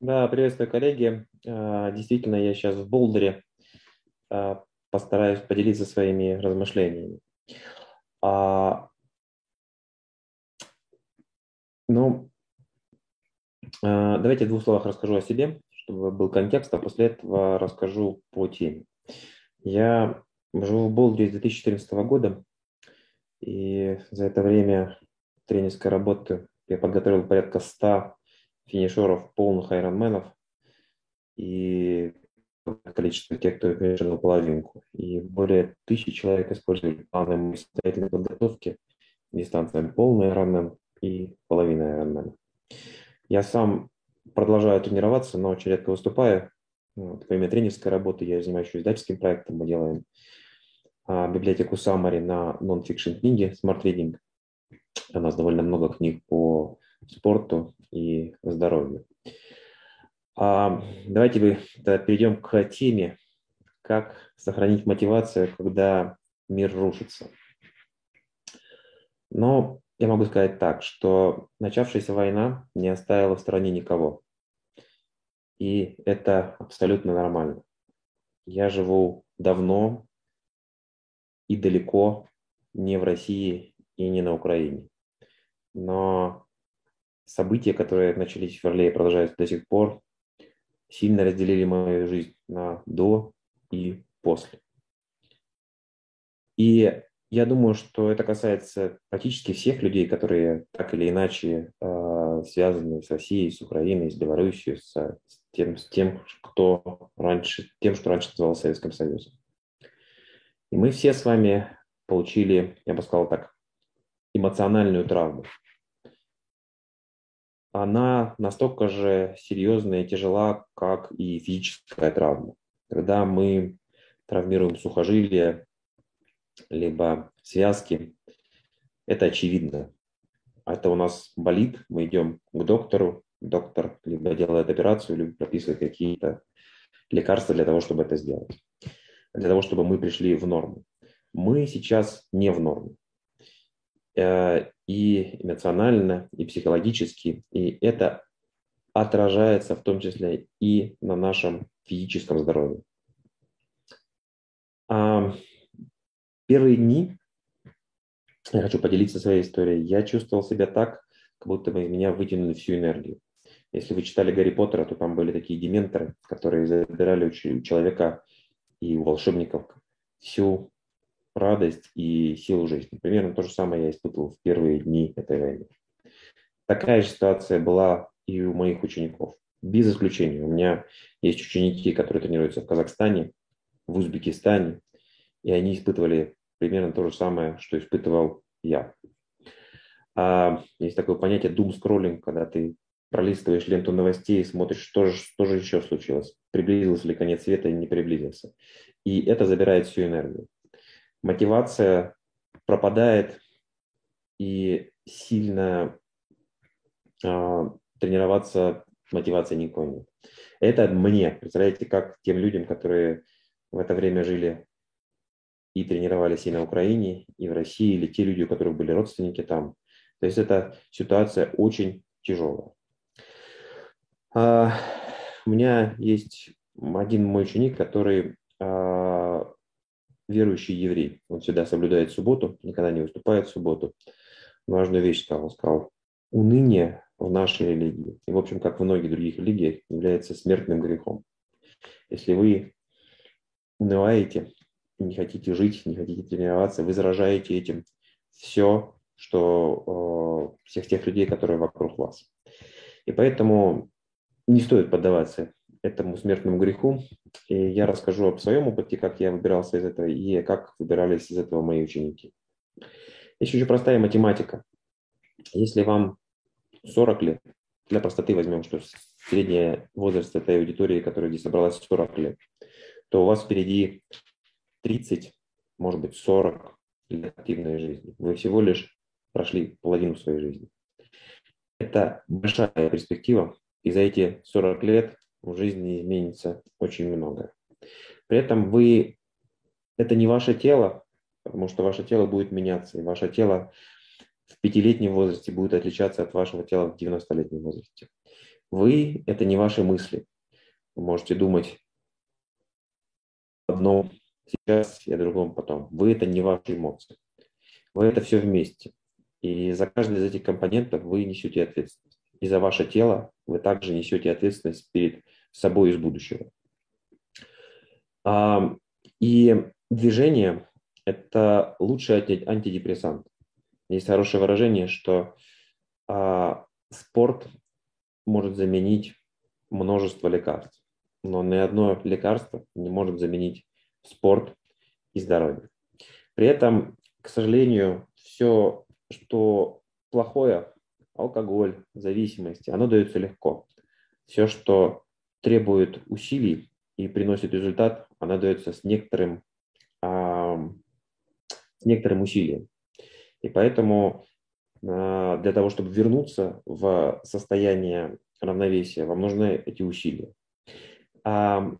Да, приветствую, коллеги. А, действительно, я сейчас в Болдере а, постараюсь поделиться своими размышлениями. А, ну, давайте в двух словах расскажу о себе, чтобы был контекст, а после этого расскажу по теме. Я живу в Болдере с 2014 года, и за это время тренерской работы я подготовил порядка 100 финишеров полных айронменов и количество тех, кто финишировал половинку. И более тысячи человек использовали планы самостоятельной подготовки дистанциям полный айронмен и половина айронмена. Я сам продолжаю тренироваться, но очень редко выступаю. Вот, помимо тренерской работы я занимаюсь издательским проектом. Мы делаем а, библиотеку Summary на нон-фикшн книги Smart Reading. У нас довольно много книг по спорту и здоровью. А, давайте вы перейдем к теме, как сохранить мотивацию, когда мир рушится. Но я могу сказать так, что начавшаяся война не оставила в стране никого. И это абсолютно нормально. Я живу давно и далеко не в России и не на Украине. Но события, которые начались в феврале и продолжаются до сих пор, сильно разделили мою жизнь на до и после. И я думаю, что это касается практически всех людей, которые так или иначе э, связаны с Россией, с Украиной, с Белоруссией, с, с, тем, с тем, кто раньше, тем, что раньше называлось Советским Союзом. И мы все с вами получили, я бы сказал так, эмоциональную травму она настолько же серьезная и тяжела, как и физическая травма. Когда мы травмируем сухожилия, либо связки, это очевидно. Это у нас болит, мы идем к доктору, доктор либо делает операцию, либо прописывает какие-то лекарства для того, чтобы это сделать, для того, чтобы мы пришли в норму. Мы сейчас не в норме. И эмоционально, и психологически, и это отражается в том числе и на нашем физическом здоровье. Первые дни, я хочу поделиться своей историей, я чувствовал себя так, как будто бы меня вытянули всю энергию. Если вы читали Гарри Поттера, то там были такие дементоры, которые забирали у человека и у волшебников всю радость и силу жизни. Примерно то же самое я испытывал в первые дни этой войны. Такая же ситуация была и у моих учеников. Без исключения. У меня есть ученики, которые тренируются в Казахстане, в Узбекистане, и они испытывали примерно то же самое, что испытывал я. А есть такое понятие doom scrolling, когда ты пролистываешь ленту новостей, смотришь, что же, что же еще случилось, приблизился ли конец света или не приблизился. И это забирает всю энергию мотивация пропадает и сильно э, тренироваться мотивации никакой нет. Это мне, представляете, как тем людям, которые в это время жили и тренировались и на Украине, и в России, или те люди, у которых были родственники там. То есть эта ситуация очень тяжелая. А, у меня есть один мой ученик, который а, верующий еврей. Он всегда соблюдает субботу, никогда не выступает в субботу. Важную вещь сказал. Он сказал, уныние в нашей религии, и, в общем, как в многих других религиях, является смертным грехом. Если вы унываете, не хотите жить, не хотите тренироваться, вы заражаете этим все, что э, всех тех людей, которые вокруг вас. И поэтому не стоит поддаваться этому смертному греху. И я расскажу об своем опыте, как я выбирался из этого и как выбирались из этого мои ученики. Есть очень простая математика. Если вам 40 лет, для простоты возьмем, что средний возраст этой аудитории, которая здесь собралась 40 лет, то у вас впереди 30, может быть 40 лет активной жизни. Вы всего лишь прошли половину своей жизни. Это большая перспектива, и за эти 40 лет в жизни изменится очень много. При этом вы, это не ваше тело, потому что ваше тело будет меняться, и ваше тело в пятилетнем возрасте будет отличаться от вашего тела в 90-летнем возрасте. Вы – это не ваши мысли. Вы можете думать одном сейчас и о другом потом. Вы – это не ваши эмоции. Вы – это все вместе. И за каждый из этих компонентов вы несете ответственность. И за ваше тело вы также несете ответственность перед собой из будущего. И движение – это лучший антидепрессант. Есть хорошее выражение, что а, спорт может заменить множество лекарств, но ни одно лекарство не может заменить спорт и здоровье. При этом, к сожалению, все, что плохое, алкоголь, зависимость, оно дается легко. Все, что требует усилий и приносит результат, оно дается с некоторым, а, с некоторым усилием. И поэтому а, для того, чтобы вернуться в состояние равновесия, вам нужны эти усилия. А,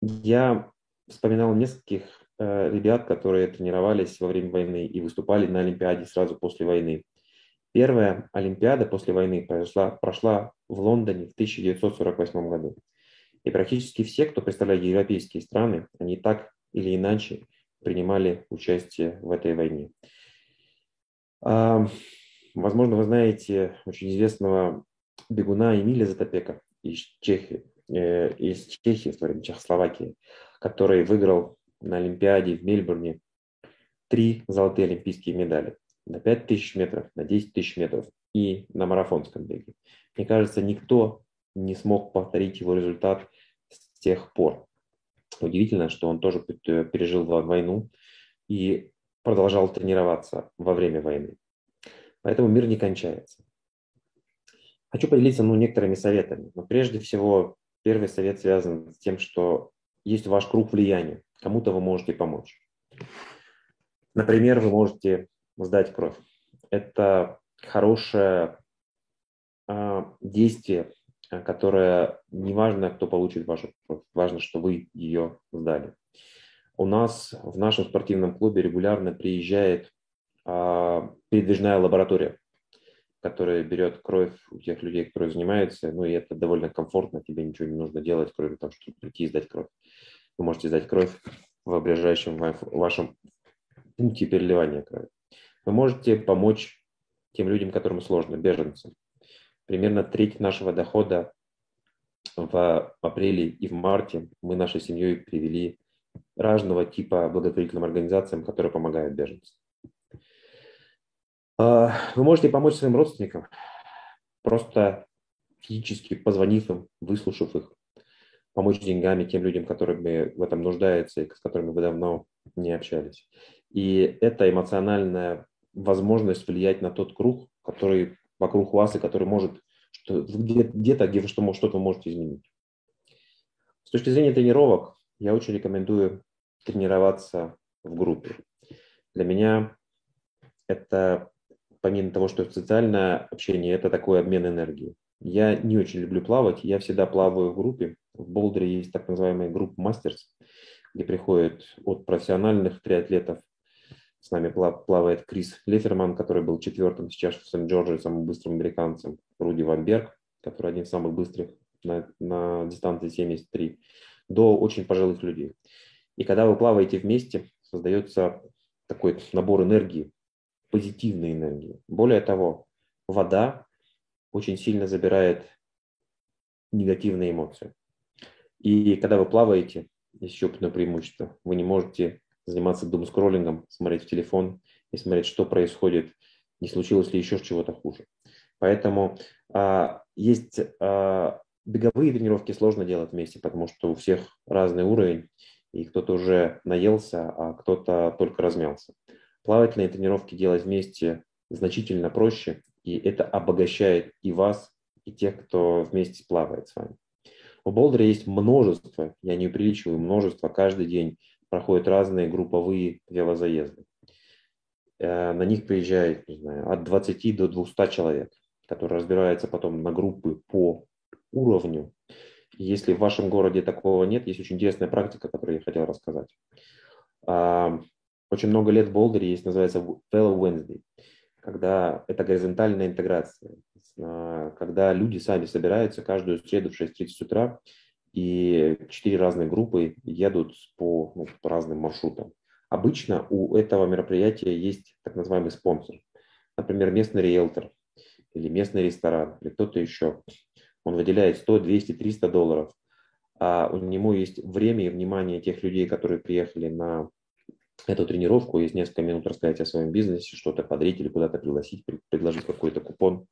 я вспоминал нескольких э, ребят, которые тренировались во время войны и выступали на Олимпиаде сразу после войны. Первая Олимпиада после войны прошла, прошла в Лондоне в 1948 году. И практически все, кто представляет европейские страны, они так или иначе принимали участие в этой войне. Возможно, вы знаете очень известного бегуна Эмиля Затопека из Чехии, э, из Чехии, в Чехословакии, который выиграл на Олимпиаде в Мельбурне три золотые олимпийские медали на 5 тысяч метров, на 10 тысяч метров и на марафонском беге. Мне кажется, никто не смог повторить его результат с тех пор. Удивительно, что он тоже пережил войну и продолжал тренироваться во время войны. Поэтому мир не кончается. Хочу поделиться ну, некоторыми советами. Но прежде всего, первый совет связан с тем, что есть ваш круг влияния. Кому-то вы можете помочь. Например, вы можете сдать кровь. Это хорошее э, действие, которое не важно, кто получит вашу кровь, важно, что вы ее сдали. У нас в нашем спортивном клубе регулярно приезжает э, передвижная лаборатория, которая берет кровь у тех людей, которые занимаются, ну и это довольно комфортно, тебе ничего не нужно делать, кроме того, чтобы прийти и сдать кровь. Вы можете сдать кровь в ближайшем вашем пункте переливания крови. Вы можете помочь тем людям, которым сложно, беженцам. Примерно треть нашего дохода в апреле и в марте мы нашей семьей привели разного типа благотворительным организациям, которые помогают беженцам. А, вы можете помочь своим родственникам, просто физически позвонив им, выслушав их, помочь деньгами тем людям, которые в этом нуждаются и с которыми вы давно не общались. И это эмоциональная возможность влиять на тот круг, который вокруг вас и который может что, где-то, где вы что, что-то можете изменить. С точки зрения тренировок, я очень рекомендую тренироваться в группе. Для меня это, помимо того, что социальное общение, это такой обмен энергией. Я не очень люблю плавать, я всегда плаваю в группе. В Болдере есть так называемый групп мастерс, где приходят от профессиональных триатлетов. С нами плавает Крис Леферман, который был четвертым сейчас в Сент-Джордже, самым быстрым американцем. Руди Ван Берг, который один из самых быстрых на, на дистанции 73, до очень пожилых людей. И когда вы плаваете вместе, создается такой набор энергии, позитивной энергии. Более того, вода очень сильно забирает негативные эмоции. И когда вы плаваете, еще одно преимущество. Вы не можете заниматься дум-скроллингом, смотреть в телефон и смотреть, что происходит, не случилось ли еще чего-то хуже. Поэтому а, есть а, беговые тренировки сложно делать вместе, потому что у всех разный уровень, и кто-то уже наелся, а кто-то только размялся. Плавательные тренировки делать вместе значительно проще, и это обогащает и вас, и тех, кто вместе плавает с вами. У Болдера есть множество, я не увеличиваю, множество, каждый день проходят разные групповые велозаезды. Э, на них приезжает, не знаю, от 20 до 200 человек, которые разбираются потом на группы по уровню. Если в вашем городе такого нет, есть очень интересная практика, которую я хотел рассказать. А, очень много лет в Болдере есть, называется Fellow Wednesday когда это горизонтальная интеграция, когда люди сами собираются каждую среду в 6.30 утра, и четыре разные группы едут по, ну, по разным маршрутам. Обычно у этого мероприятия есть так называемый спонсор. Например, местный риэлтор или местный ресторан или кто-то еще. Он выделяет 100, 200, 300 долларов. А у него есть время и внимание тех людей, которые приехали на эту тренировку, есть несколько минут рассказать о своем бизнесе, что-то подарить или куда-то пригласить, предложить какой-то купон.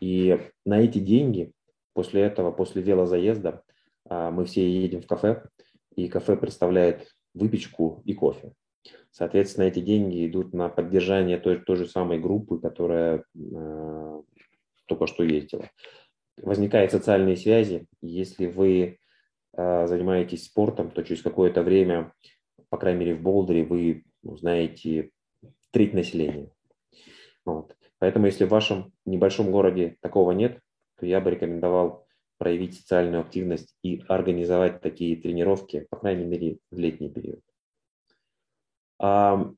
И на эти деньги после этого, после велозаезда, а, мы все едем в кафе, и кафе представляет выпечку и кофе. Соответственно, эти деньги идут на поддержание той, той же самой группы, которая э, только что ездила. Возникают социальные связи. Если вы э, занимаетесь спортом, то через какое-то время, по крайней мере в Болдере, вы узнаете треть населения. Вот. Поэтому если в вашем небольшом городе такого нет, то я бы рекомендовал проявить социальную активность и организовать такие тренировки, по крайней мере, в летний период. А,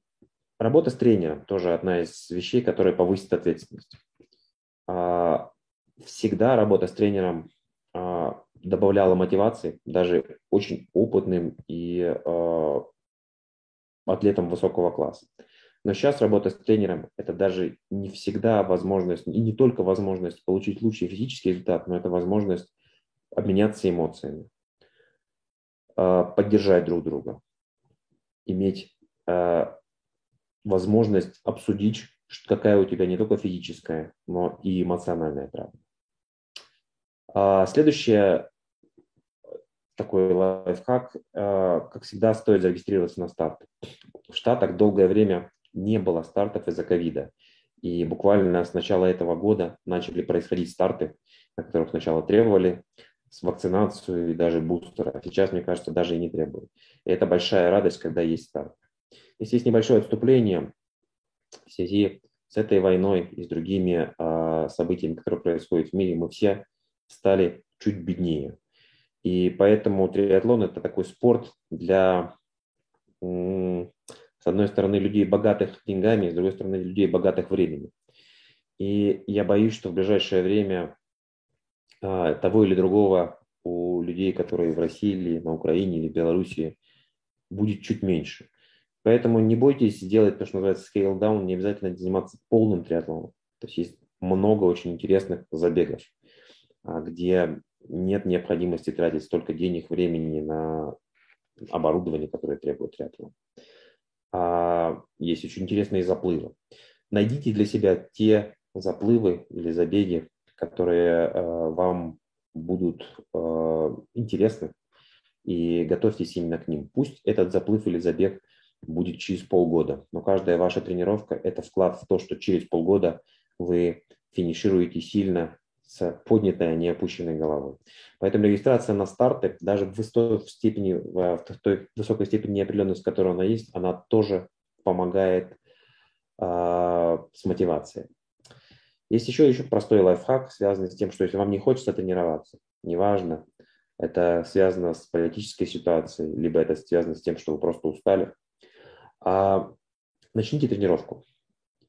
работа с тренером тоже одна из вещей, которая повысит ответственность. А, всегда работа с тренером а, добавляла мотивации, даже очень опытным и атлетам высокого класса. Но сейчас работа с тренером – это даже не всегда возможность, и не только возможность получить лучший физический результат, но это возможность обменяться эмоциями, а, поддержать друг друга, иметь а, возможность обсудить, какая у тебя не только физическая, но и эмоциональная травма. А, следующее такой лайфхак, как всегда, стоит зарегистрироваться на старт. В Штатах долгое время не было стартов из-за ковида. И буквально с начала этого года начали происходить старты, на которых сначала требовали с вакцинацию и даже бустера. Сейчас, мне кажется, даже и не требуют. И это большая радость, когда есть старт. Если есть небольшое отступление в связи с этой войной и с другими э, событиями, которые происходят в мире, мы все стали чуть беднее. И поэтому триатлон – это такой спорт для с одной стороны, людей богатых деньгами, с другой стороны, людей богатых временем. И я боюсь, что в ближайшее время а, того или другого у людей, которые в России или на Украине или в Белоруссии, будет чуть меньше. Поэтому не бойтесь делать то, что называется scale down, не обязательно заниматься полным триатлоном. То есть есть много очень интересных забегов, а, где нет необходимости тратить столько денег, времени на оборудование, которое требует триатлон есть очень интересные заплывы. Найдите для себя те заплывы или забеги, которые а, вам будут а, интересны, и готовьтесь именно к ним. Пусть этот заплыв или забег будет через полгода, но каждая ваша тренировка – это вклад в то, что через полгода вы финишируете сильно с поднятой, а не опущенной головой. Поэтому регистрация на старты, даже в, в, степени, в той высокой степени неопределенности, которая она есть, она тоже помогает э, с мотивацией. Есть еще, еще простой лайфхак, связанный с тем, что если вам не хочется тренироваться, неважно, это связано с политической ситуацией, либо это связано с тем, что вы просто устали, а, начните тренировку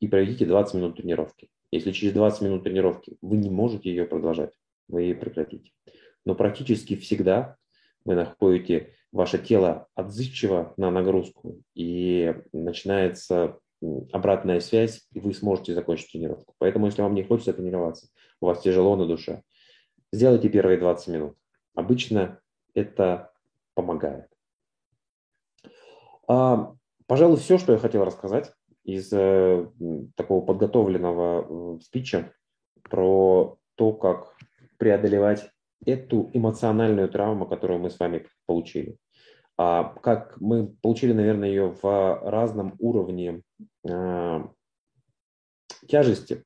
и проведите 20 минут тренировки. Если через 20 минут тренировки вы не можете ее продолжать, вы ее прекратите. Но практически всегда вы находите ваше тело отзывчиво на нагрузку, и начинается обратная связь, и вы сможете закончить тренировку. Поэтому, если вам не хочется тренироваться, у вас тяжело на душе, сделайте первые 20 минут. Обычно это помогает. А, пожалуй, все, что я хотел рассказать из э, такого подготовленного спича про то, как преодолевать эту эмоциональную травму, которую мы с вами получили. А как мы получили, наверное, ее в разном уровне э, тяжести.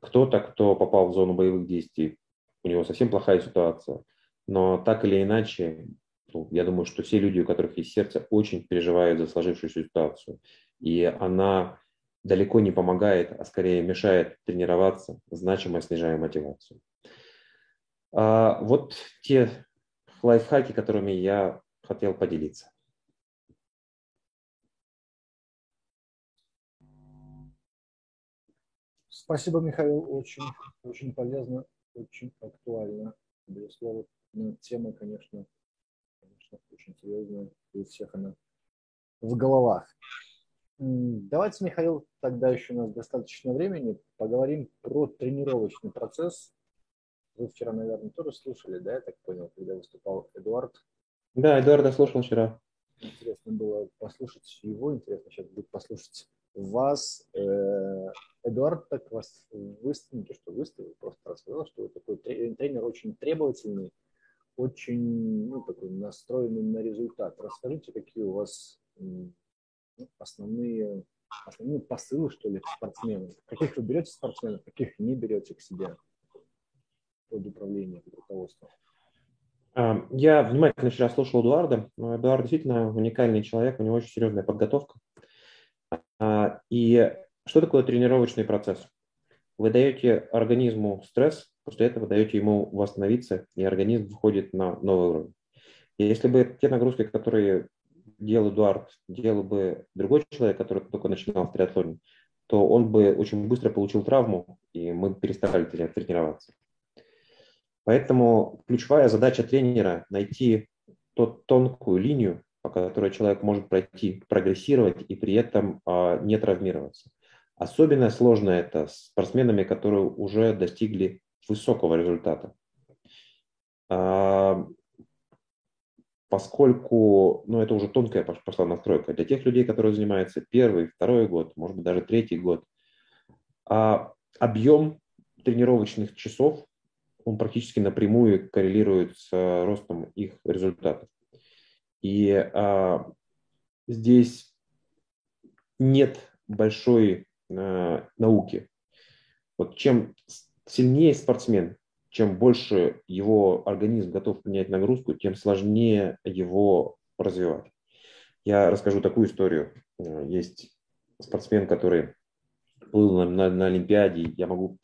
Кто-то, кто попал в зону боевых действий, у него совсем плохая ситуация. Но так или иначе, ну, я думаю, что все люди, у которых есть сердце, очень переживают за сложившуюся ситуацию и она далеко не помогает, а скорее мешает тренироваться, значимо снижая мотивацию. А вот те лайфхаки, которыми я хотел поделиться. Спасибо, Михаил. Очень, очень полезно, очень актуально. Безусловно, тема, конечно, конечно, очень серьезная. И у всех она в головах. Давайте, Михаил, тогда еще у нас достаточно времени, поговорим про тренировочный процесс. Вы вчера, наверное, тоже слушали, да, я так понял, когда выступал Эдуард? Да, Эдуарда слушал вчера. Интересно было послушать его, интересно сейчас будет послушать вас. Э, Эдуард так вас выставил, что выставил, просто рассказал, что вы такой тренер очень требовательный, очень ну, такой настроенный на результат. Расскажите, какие у вас основные, основные посылы, что ли, к? Каких вы берете спортсменов, каких не берете к себе под управление, под руководство? А, я внимательно вчера слушал Эдуарда. Эдуард действительно уникальный человек, у него очень серьезная подготовка. А, и что такое тренировочный процесс? Вы даете организму стресс, после этого даете ему восстановиться, и организм выходит на новый уровень. И если бы те нагрузки, которые делал Эдуард, делал бы другой человек, который только начинал в триатлоне, то он бы очень быстро получил травму, и мы перестали тренироваться. Поэтому ключевая задача тренера – найти тот тонкую линию, по которой человек может пройти, прогрессировать и при этом а, не травмироваться. Особенно сложно это с спортсменами, которые уже достигли высокого результата. А, поскольку ну, это уже тонкая пошла настройка для тех людей, которые занимаются первый, второй год, может быть, даже третий год. А объем тренировочных часов он практически напрямую коррелирует с э, ростом их результатов. И а, здесь нет большой а, науки. Вот чем сильнее спортсмен, чем больше его организм готов принять нагрузку, тем сложнее его развивать. Я расскажу такую историю. Э, есть спортсмен, который был на, на, на Олимпиаде, я могу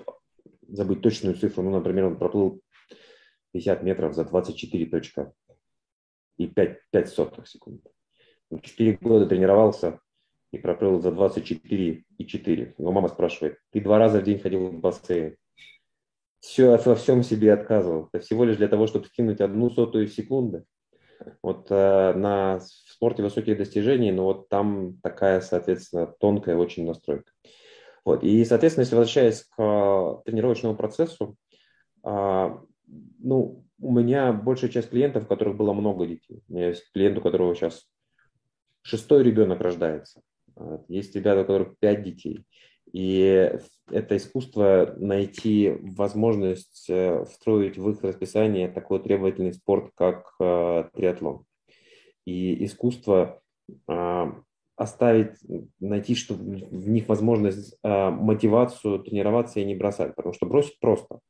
забыть точную цифру, ну, например, он проплыл 50 метров за 24 точка и 5, 5 сотых секунд. 4 года тренировался и проплыл за 24 и 4. Его мама спрашивает, ты два раза в день ходил в бассейн. Все, во всем себе отказывал. Это всего лишь для того, чтобы скинуть одну сотую секунды. Вот э, на в спорте высоких достижений, но вот там такая, соответственно, тонкая очень настройка. Вот. И, соответственно, если возвращаясь к э, тренировочному процессу, э, ну, у меня большая часть клиентов, у которых было много детей. У меня есть клиент, у которого сейчас шестой ребенок рождается. Есть ребята, у которых пять детей. И это искусство найти возможность э, встроить в их расписание такой требовательный спорт, как триатлон. И искусство оставить, найти что в них возможность, э, мотивацию тренироваться и не бросать, потому что бросить просто.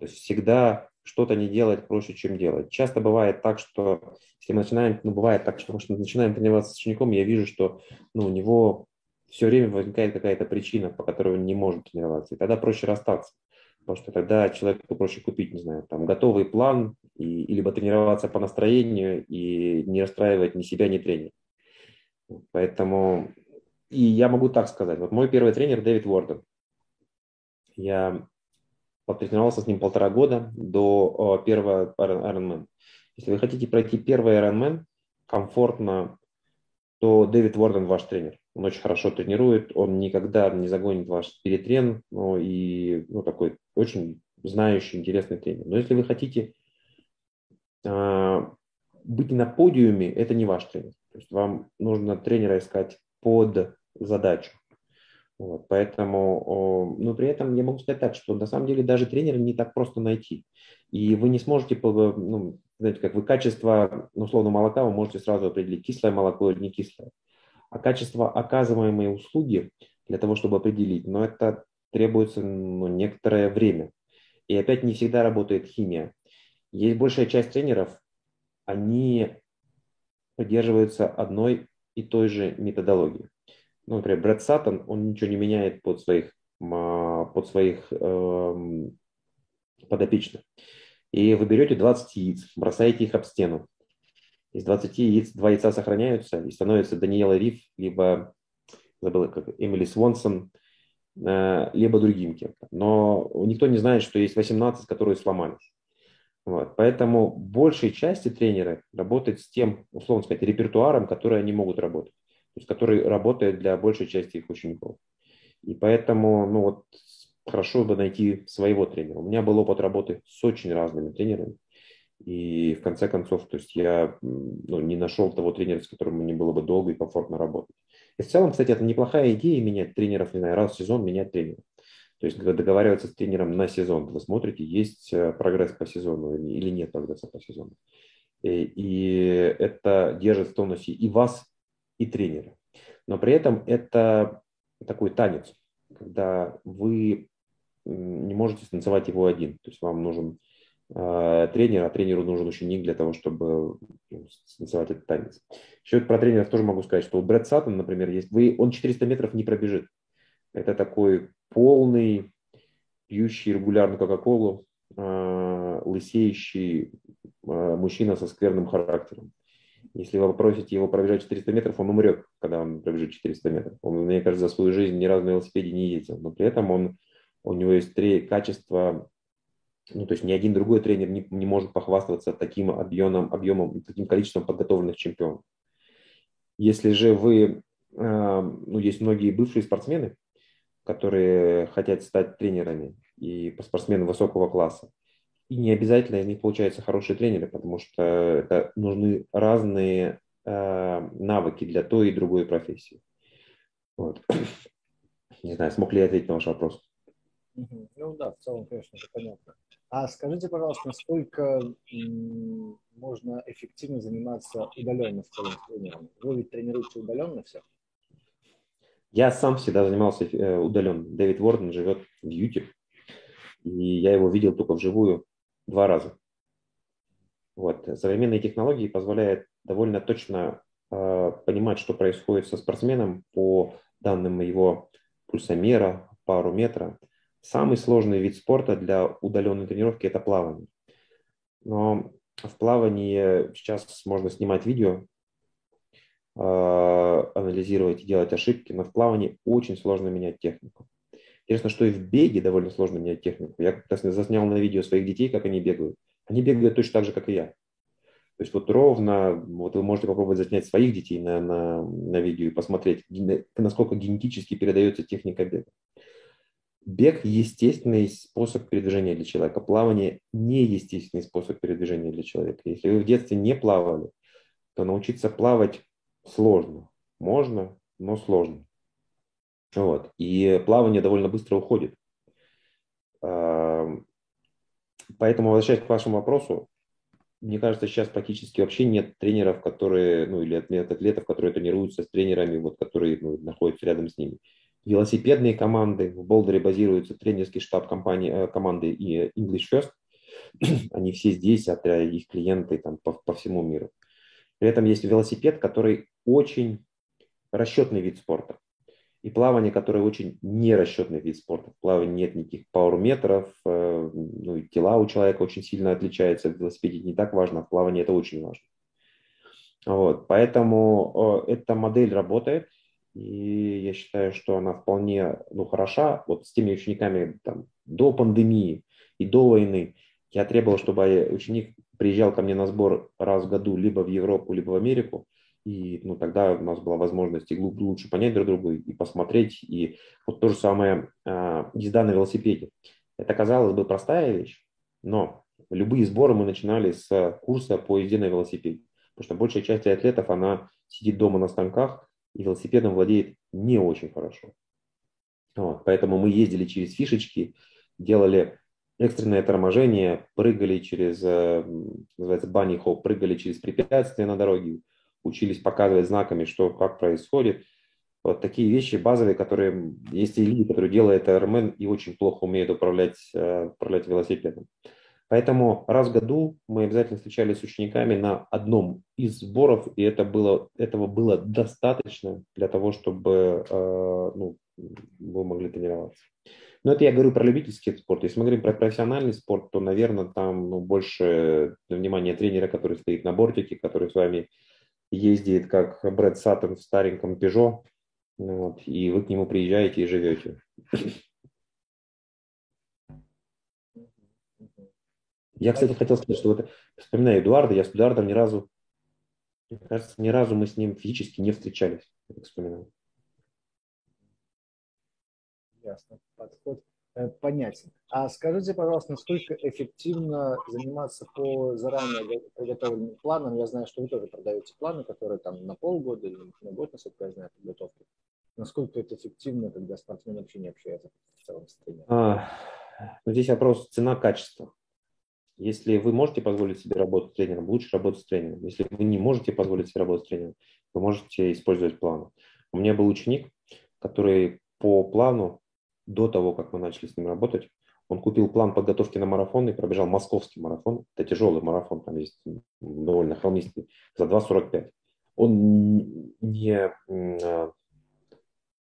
То есть всегда что-то не делать проще, чем делать. Часто бывает так, что если мы начинаем, ну бывает так, что мы начинаем тренироваться с учеником, я вижу, что ну, у него все время возникает какая-то причина, по которой он не может тренироваться, и тогда проще расстаться. Потому что тогда человеку проще купить, не знаю, там, готовый план, и, и либо тренироваться по настроению и не расстраивать ни себя, ни тренера. Поэтому, и я могу так сказать, вот мой первый тренер Дэвид Уорден. Я потренировался с ним полтора года до первого Ironman. Если вы хотите пройти первый Ironman комфортно, то Дэвид Уорден ваш тренер. Он очень хорошо тренирует, он никогда не загонит ваш перетрен, ну, и ну, такой очень знающий, интересный тренер. Но если вы хотите э, быть на подиуме, это не ваш тренер. То есть вам нужно тренера искать под задачу. Вот, поэтому, но при этом я могу сказать так, что на самом деле даже тренера не так просто найти. И вы не сможете, ну, знаете, как вы качество, ну, условно, молока вы можете сразу определить, кислое молоко или не кислое. А качество оказываемой услуги для того, чтобы определить, но это требуется ну, некоторое время. И опять не всегда работает химия. Есть большая часть тренеров, они поддерживаются одной и той же методологией. Ну, например, Брэд Саттон, он ничего не меняет под своих, под своих эм, подопечных. И вы берете 20 яиц, бросаете их об стену. Из 20 яиц два яйца сохраняются и становятся Даниэла Риф, либо, забыла, как Эмили Свонсон, э, либо другим кем-то. Но никто не знает, что есть 18, которые сломались. Вот. Поэтому большей части тренеры работают с тем, условно сказать, репертуаром, который они могут работать. То есть который работает для большей части их учеников. И поэтому ну вот, хорошо бы найти своего тренера. У меня был опыт работы с очень разными тренерами. И в конце концов, то есть я ну, не нашел того тренера, с которым мне было бы долго и комфортно работать. И в целом, кстати, это неплохая идея менять тренеров, не знаю, раз в сезон менять тренера. То есть, когда договариваться с тренером на сезон, вы смотрите, есть э, прогресс по сезону или нет прогресса по сезону. И, и это держит в тонусе и вас, и тренера. Но при этом это такой танец, когда вы не можете станцевать его один. То есть вам нужен э, тренер, а тренеру нужен ученик для того, чтобы ну, станцевать этот танец. Еще про тренеров тоже могу сказать, что у Брэд Саттон, например, есть, вы, он 400 метров не пробежит. Это такой полный, пьющий регулярно Кока-Колу, э, лысеющий э, мужчина со скверным характером. Если вы попросите его пробежать 400 метров, он умрет, когда он пробежит 400 метров. Он, мне кажется, за свою жизнь ни разу на велосипеде не ездил. Но при этом он, у него есть три качества, ну, то есть ни один другой тренер не, не может похвастаться таким объемом, объемом, таким количеством подготовленных чемпионов. Если же вы, э, ну, есть многие бывшие спортсмены, которые хотят стать тренерами и спортсмены высокого класса, и не обязательно из них получаются хорошие тренеры, потому что это нужны разные э, навыки для той и другой профессии. Вот. Не знаю, смог ли я ответить на ваш вопрос. Ну да, в целом, конечно, понятно. А скажите, пожалуйста, насколько можно эффективно заниматься удаленно с тренером? Вы ведь тренируете удаленно все? Я сам всегда занимался э, удаленно. Дэвид Уорден живет в Юте, и я его видел только вживую два раза. Вот. Современные технологии позволяют довольно точно э, понимать, что происходит со спортсменом по данным его пульсомера, пару метра. Самый сложный вид спорта для удаленной тренировки – это плавание. Но в плавании сейчас можно снимать видео, э, анализировать и делать ошибки, но в плавании очень сложно менять технику. Интересно, что и в беге довольно сложно менять технику. Я как-то заснял на видео своих детей, как они бегают. Они бегают точно так же, как и я. То есть вот ровно, вот вы можете попробовать заснять своих детей на, на, на видео и посмотреть, насколько генетически передается техника бега. Бег – естественный способ передвижения для человека. Плавание – неестественный способ передвижения для человека. Если вы в детстве не плавали, то научиться плавать сложно. Можно, но сложно. Вот. И плавание довольно быстро уходит. Поэтому, возвращаясь к вашему вопросу, мне кажется, сейчас практически вообще нет тренеров, которые, ну, или нет атлетов, которые тренируются с тренерами, вот, которые ну, находятся рядом с ними. Велосипедные команды, в Болдере базируется тренерский штаб компании, э, команды и English First. Они все здесь, а их клиенты там, по, по всему миру. При этом есть велосипед, который очень расчетный вид спорта и плавание, которое очень нерасчетный вид спорта. В плавании нет никаких пауэрметров, э, ну, и тела у человека очень сильно отличаются. В велосипеде не так важно, а в плавании это очень важно. Вот, поэтому э, эта модель работает, и я считаю, что она вполне ну, хороша. Вот с теми учениками там, до пандемии и до войны я требовал, чтобы ученик приезжал ко мне на сбор раз в году либо в Европу, либо в Америку, и ну, тогда у нас была возможность и лучше понять друг друга, и посмотреть, и вот то же самое э, езда на велосипеде. Это, казалось бы, простая вещь, но любые сборы мы начинали с курса по езде на велосипеде, потому что большая часть атлетов, она сидит дома на станках, и велосипедом владеет не очень хорошо. Вот, поэтому мы ездили через фишечки, делали экстренное торможение, прыгали через, э, называется, банни хоп, прыгали через препятствия на дороге, учились показывать знаками, что как происходит. Вот такие вещи базовые, которые есть и люди, которые делают РМН и очень плохо умеют управлять, э, управлять велосипедом. Поэтому раз в году мы обязательно встречались с учениками на одном из сборов, и это было, этого было достаточно для того, чтобы э, ну, вы могли тренироваться. Но это я говорю про любительский спорт. Если мы говорим про профессиональный спорт, то, наверное, там ну, больше внимания тренера, который стоит на бортике, который с вами ездит как Брэд Саттон в стареньком Ну, вот, и вы к нему приезжаете и живете. Я, кстати, хотел сказать, что вот, вспоминаю Эдуарда, я с Эдуардом ни разу, мне кажется, ни разу мы с ним физически не встречались, я так вспоминаю. Ясно. Подход э, понятен. А скажите, пожалуйста, насколько эффективно заниматься по заранее приготовленным планам? Я знаю, что вы тоже продаете планы, которые там на полгода или на год, насколько я знаю, подготовки. Насколько это эффективно, когда спортсмен вообще не общается в целом с тренером? А, ну, здесь вопрос цена-качество. Если вы можете позволить себе работать с тренером, лучше работать с тренером. Если вы не можете позволить себе работать с тренером, вы можете использовать план. У меня был ученик, который по плану, до того, как мы начали с ним работать, он купил план подготовки на марафон и пробежал московский марафон. Это тяжелый марафон, там есть довольно холмистый, за 2.45. Он не а,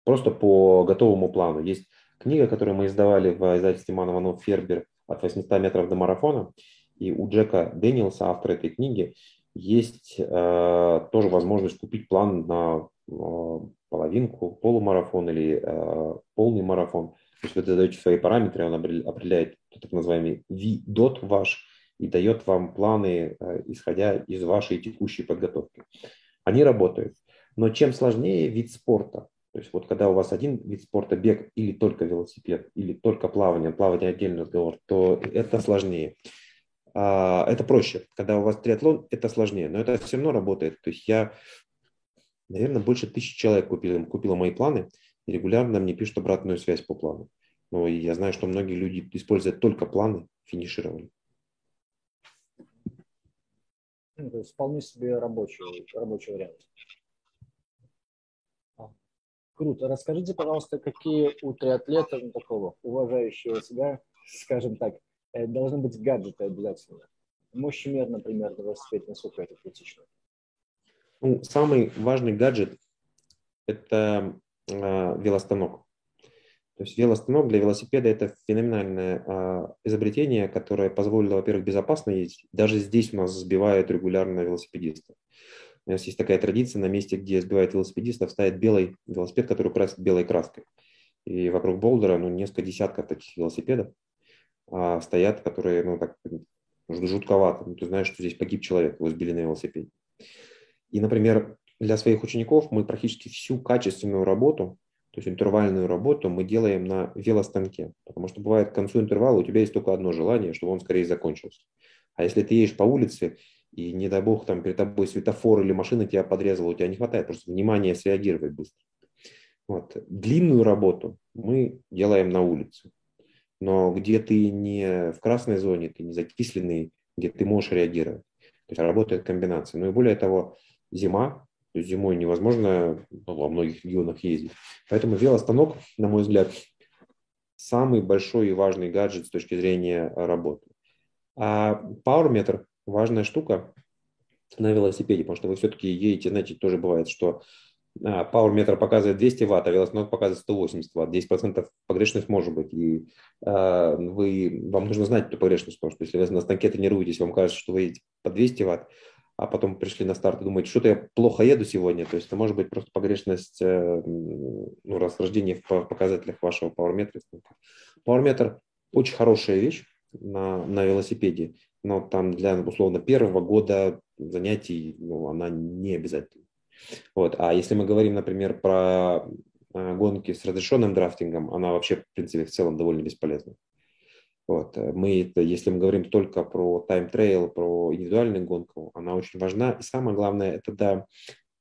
просто по готовому плану. Есть книга, которую мы издавали в издательстве Манова Нов Фербер от 800 метров до марафона. И у Джека Дэниелса, автора этой книги, есть э, тоже возможность купить план на э, половинку, полумарафон или э, полный марафон. То есть вы задаете свои параметры, он определяет так называемый V-DOT ваш и дает вам планы, э, исходя из вашей текущей подготовки. Они работают. Но чем сложнее вид спорта, то есть вот когда у вас один вид спорта, бег или только велосипед, или только плавание, плавание отдельный разговор, то это сложнее. А, это проще. Когда у вас триатлон, это сложнее, но это все равно работает. То есть я, наверное, больше тысячи человек купил, купила мои планы, и регулярно мне пишут обратную связь по плану. Ну, и я знаю, что многие люди, используют только планы, финишировали. Ну, то есть вполне себе рабочий, рабочий вариант. Круто. Расскажите, пожалуйста, какие у триатлета, ну, такого уважающего себя, скажем так, э, должны быть гаджеты обязательно? Мощмер, например, на велосипеде, насколько это критично? Ну, самый важный гаджет – это э, велостанок. То есть велостанок для велосипеда – это феноменальное э, изобретение, которое позволило, во-первых, безопасно ездить. Даже здесь у нас сбивают регулярно велосипедистов. У нас есть такая традиция, на месте, где сбивают велосипедистов, ставят белый велосипед, который красит белой краской. И вокруг Болдера ну, несколько десятков таких велосипедов а, стоят, которые ну, так, жутковато. Ну, ты знаешь, что здесь погиб человек, его сбили на велосипеде. И, например, для своих учеников мы практически всю качественную работу, то есть интервальную работу мы делаем на велостанке. Потому что бывает к концу интервала у тебя есть только одно желание, чтобы он скорее закончился. А если ты едешь по улице и не дай бог там перед тобой светофор или машина тебя подрезала, у тебя не хватает просто внимания среагировать быстро. Вот. Длинную работу мы делаем на улице, но где ты не в красной зоне, ты не закисленный, где ты можешь реагировать. То есть работает комбинация. Ну и более того, зима, то есть зимой невозможно ну, во многих регионах ездить. Поэтому велостанок, на мой взгляд, самый большой и важный гаджет с точки зрения работы. А PowerMeter важная штука на велосипеде, потому что вы все-таки едете, знаете, тоже бывает, что а, Power метр показывает 200 ватт, а велосипед показывает 180 ватт. 10% погрешность может быть. И э, вы, вам нужно знать эту погрешность, потому что если вы на станке тренируетесь, вам кажется, что вы едете по 200 ватт, а потом пришли на старт и думаете, что-то я плохо еду сегодня. То есть это может быть просто погрешность э, ну, расхождения в показателях вашего пауэрметра. Пауэрметр очень хорошая вещь на, на велосипеде но там для, условно, первого года занятий ну, она не обязательна. Вот. А если мы говорим, например, про э, гонки с разрешенным драфтингом, она вообще, в принципе, в целом довольно бесполезна. Вот. Мы, если мы говорим только про time trial, про индивидуальную гонку, она очень важна. И самое главное, это, да,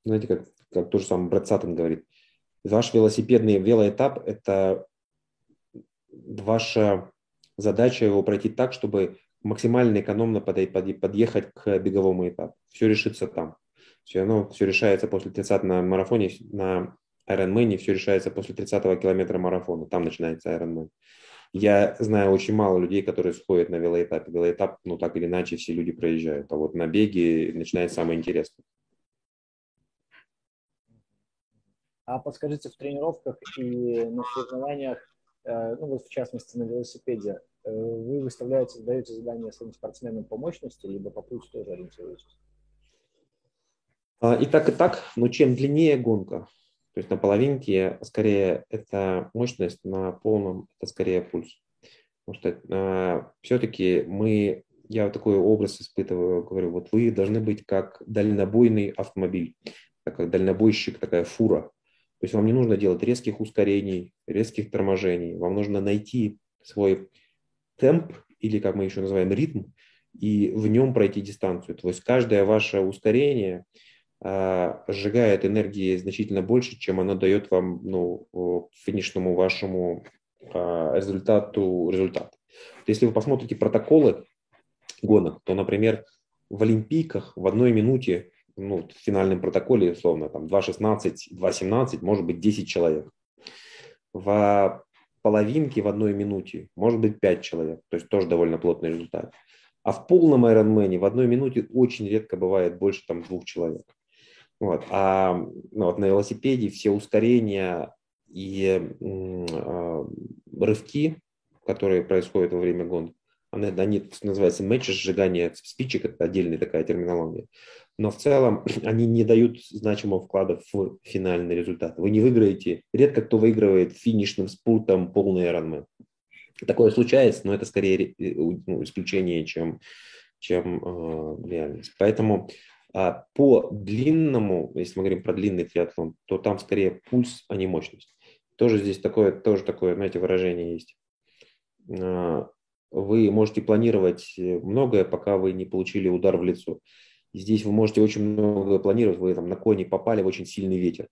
знаете, как, как то же самое Бретт Саттон говорит, ваш велосипедный велоэтап – это ваша задача его пройти так, чтобы максимально экономно подъехать к беговому этапу. Все решится там. Все равно все решается после 30 на марафоне, на Ironman, все решается после 30 километра марафона. Там начинается Ironman. Я знаю очень мало людей, которые сходят на велоэтап. Велоэтап, ну так или иначе, все люди проезжают. А вот на беге начинается самое интересное. А подскажите, в тренировках и на соревнованиях, э, ну вот в частности на велосипеде, вы выставляете, даете задание своим спортсменам по мощности, либо по пульсу тоже ориентируетесь? А, и так, и так, но чем длиннее гонка, то есть на половинке скорее это мощность, на полном это скорее пульс. Потому что э, все-таки мы, я вот такой образ испытываю, говорю, вот вы должны быть как дальнобойный автомобиль, как дальнобойщик, такая фура. То есть вам не нужно делать резких ускорений, резких торможений. Вам нужно найти свой темп, или как мы еще называем ритм, и в нем пройти дистанцию. То есть каждое ваше ускорение а, сжигает энергии значительно больше, чем оно дает вам ну, финишному вашему а, результату результат. Если вы посмотрите протоколы гонок, то, например, в Олимпийках в одной минуте, ну, в финальном протоколе, условно, там 2.16, 2.17, может быть 10 человек. В половинке в одной минуте может быть 5 человек, то есть тоже довольно плотный результат. А в полном Ironman в одной минуте очень редко бывает больше там двух человек. Вот. А ну, вот на велосипеде все ускорения и э, рывки, которые происходят во время гонки, они, они называются матчи сжигания спичек, это отдельная такая терминология. Но в целом они не дают значимого вклада в финальный результат. Вы не выиграете, редко кто выигрывает финишным спуртом полный Ironman. Такое случается, но это скорее э, ну, исключение, чем, чем э, реальность. Поэтому а по длинному, если мы говорим про длинный триатлон, то там скорее пульс, а не мощность. Тоже здесь такое, тоже такое, знаете, выражение есть. А, вы можете планировать многое, пока вы не получили удар в лицо. Здесь вы можете очень многое планировать, вы там на коне попали в очень сильный ветер.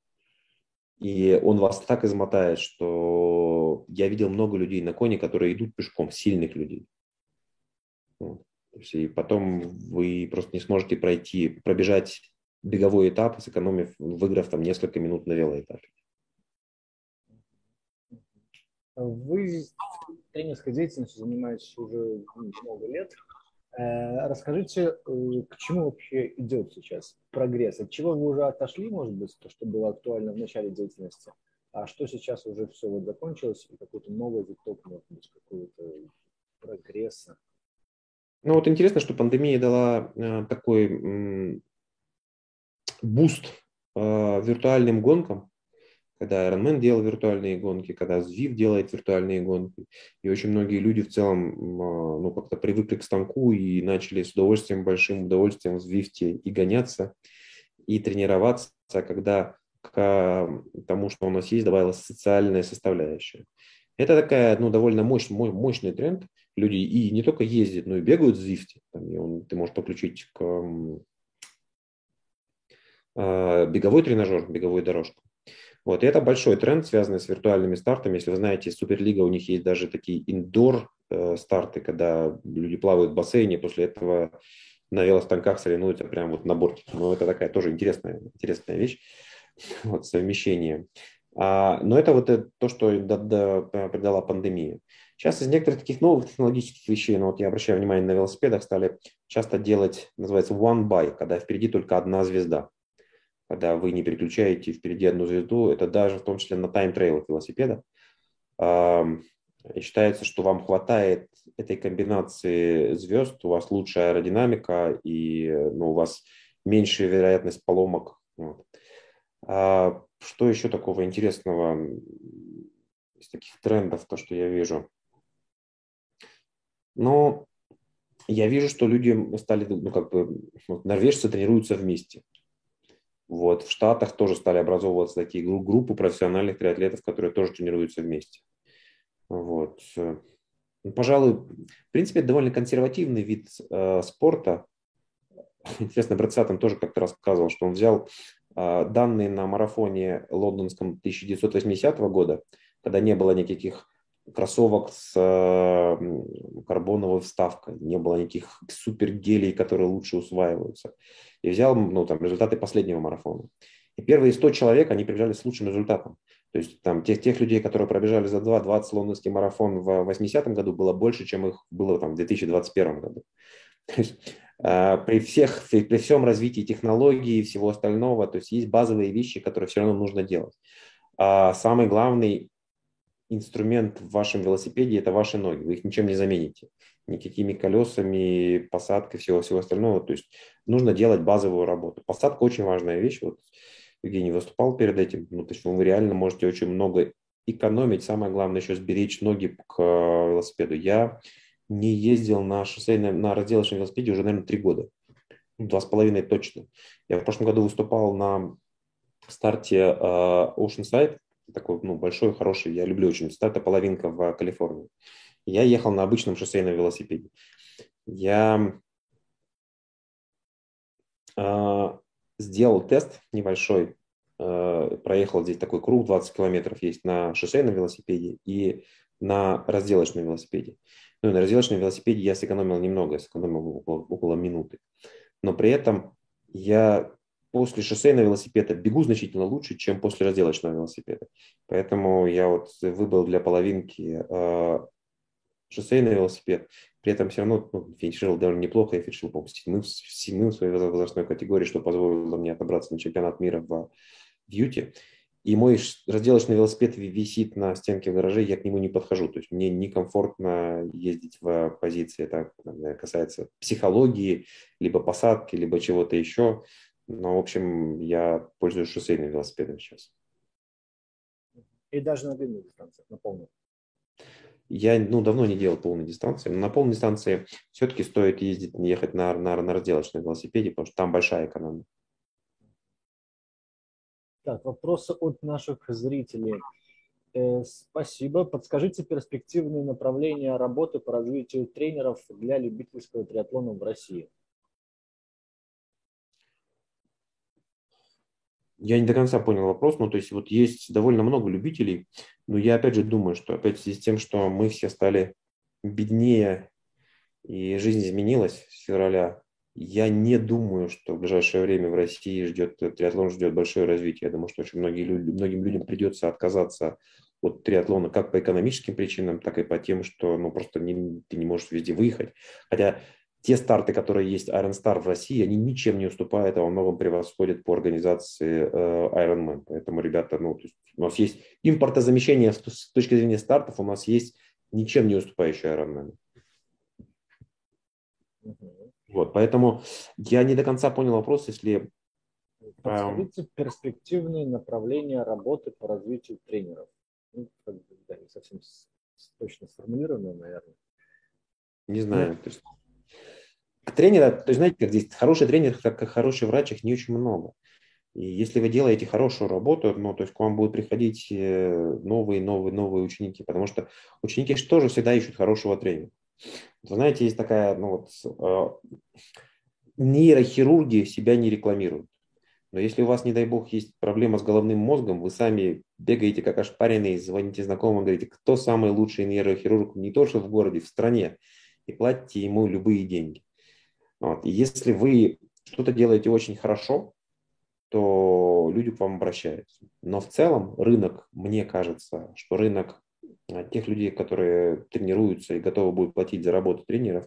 И он вас так измотает, что я видел много людей на коне, которые идут пешком, сильных людей. Вот. И потом вы просто не сможете пройти, пробежать беговой этап, сэкономив, выиграв там несколько минут на велоэтапе. Вы тренерской деятельностью занимаетесь уже много лет. Э, расскажите, э, к чему вообще идет сейчас прогресс? От чего вы уже отошли, может быть, то, что было актуально в начале деятельности, а что сейчас уже все вот закончилось, и какой-то новый виток, может быть, какого-то прогресса? Ну вот интересно, что пандемия дала э, такой boost виртуальным гонкам, когда Ironman делал виртуальные гонки, когда Zwift делает виртуальные гонки. И очень многие люди в целом э, ну, как-то привыкли к станку и начали с удовольствием, большим удовольствием в Zwift и гоняться, и тренироваться, когда к тому, что у нас есть, добавилась социальная составляющая. Это такая, ну, довольно мощный, мощный тренд. Люди и не только ездят, но и бегают в. Там, и он, ты можешь подключить к э, беговой тренажер, беговую дорожку. Вот, и это большой тренд, связанный с виртуальными стартами. Если вы знаете, Суперлига, у них есть даже такие индор э, старты, когда люди плавают в бассейне, после этого на велостанках соревнуются прямо вот на борте. Но это такая тоже интересная, интересная вещь, вот, совмещение. А, но это вот то, что придала пандемия. Сейчас из некоторых таких новых технологических вещей, ну вот я обращаю внимание на велосипедах, стали часто делать, называется one by, когда впереди только одна звезда. Когда вы не переключаете впереди одну звезду, это даже в том числе на тайм-трейлах велосипеда. И считается, что вам хватает этой комбинации звезд, у вас лучшая аэродинамика и ну, у вас меньшая вероятность поломок. Вот. А что еще такого интересного из таких трендов, то, что я вижу? Ну, я вижу, что люди стали, ну, как бы, вот, норвежцы тренируются вместе. Вот, в Штатах тоже стали образовываться такие группы профессиональных триатлетов, которые тоже тренируются вместе. Вот. Ну, пожалуй, в принципе, это довольно консервативный вид э, спорта. Интересно, Брэд Саттон тоже как-то рассказывал, что он взял а, данные на марафоне лондонском 1980 года, когда не было никаких кроссовок с карбоновой вставкой, не было никаких супергелей, которые лучше усваиваются. И взял ну, там, результаты последнего марафона. И первые 100 человек, они прибежали с лучшим результатом. То есть там тех, тех людей, которые пробежали за 2.20 лондонский марафон в 80-м году, было больше, чем их было там, в 2021 году. То есть а, при, всех, при всем развитии технологий и всего остального, то есть есть базовые вещи, которые все равно нужно делать. А самый главный инструмент в вашем велосипеде – это ваши ноги. Вы их ничем не замените. Никакими колесами, посадкой, всего-всего остального. То есть нужно делать базовую работу. Посадка – очень важная вещь. Вот Евгений выступал перед этим, ну, то есть вы реально можете очень много экономить, самое главное еще сберечь ноги к велосипеду. Я не ездил на шоссейном, на разделочном велосипеде уже, наверное, три года. Два с половиной точно. Я в прошлом году выступал на старте uh, Oceanside, такой ну, большой, хороший, я люблю очень, старта половинка в Калифорнии. Я ехал на обычном шоссейном велосипеде. Я uh, сделал тест небольшой, uh, проехал здесь такой круг, 20 километров есть на шоссейном велосипеде и на разделочном велосипеде. Ну, на разделочном велосипеде я сэкономил немного, я сэкономил около, около минуты. Но при этом я после шоссейного велосипеда бегу значительно лучше, чем после разделочного велосипеда. Поэтому я вот выбрал для половинки э, шоссейный велосипед. При этом все равно ну, финишировал довольно неплохо. Я финишировал, по-моему, седьмым, седьмым в своей возрастной категории, что позволило мне отобраться на чемпионат мира в Дьюти и мой разделочный велосипед висит на стенке в гараже, я к нему не подхожу. То есть мне некомфортно ездить в позиции. Это касается психологии, либо посадки, либо чего-то еще. Но, в общем, я пользуюсь шоссейным велосипедом сейчас. И даже на длинных дистанциях, на полную? Я ну, давно не делал полной дистанции. Но на полной дистанции все-таки стоит ездить, ехать на, на, на разделочном велосипеде, потому что там большая экономия. Так, вопросы от наших зрителей. Э, спасибо. Подскажите перспективные направления работы по развитию тренеров для любительского триатлона в России. Я не до конца понял вопрос, ну то есть вот есть довольно много любителей, но я опять же думаю, что опять в связи с тем, что мы все стали беднее и жизнь изменилась с февраля, я не думаю, что в ближайшее время в России ждет триатлон ждет большое развитие. Я думаю, что очень многие люди, многим людям придется отказаться от триатлона как по экономическим причинам, так и по тем, что ну, просто не, ты не можешь везде выехать. Хотя те старты, которые есть Iron Star в России, они ничем не уступают, а во многом превосходят по организации э, Ironman. Поэтому, ребята, ну, то есть у нас есть импортозамещение с точки зрения стартов, у нас есть ничем не уступающий Ironman. Вот, поэтому я не до конца понял вопрос, если... Подскажите эм... перспективные направления работы по развитию тренеров. Ну, как бы, да, не совсем точно сформулировано, наверное. Не знаю. То есть, тренера, то есть знаете, как здесь, хороший тренер, как хороший врач, их не очень много. И если вы делаете хорошую работу, ну, то есть к вам будут приходить э, новые, новые, новые ученики, потому что ученики же тоже всегда ищут хорошего тренера. Вы знаете, есть такая, ну вот, э, нейрохирурги себя не рекламируют. Но если у вас, не дай бог, есть проблема с головным мозгом, вы сами бегаете как ошпаренные, звоните знакомым, говорите, кто самый лучший нейрохирург не то что в городе, в стране, и платите ему любые деньги. Вот. И если вы что-то делаете очень хорошо, то люди к вам обращаются. Но в целом рынок, мне кажется, что рынок а, тех людей, которые тренируются и готовы будут платить за работу тренеров,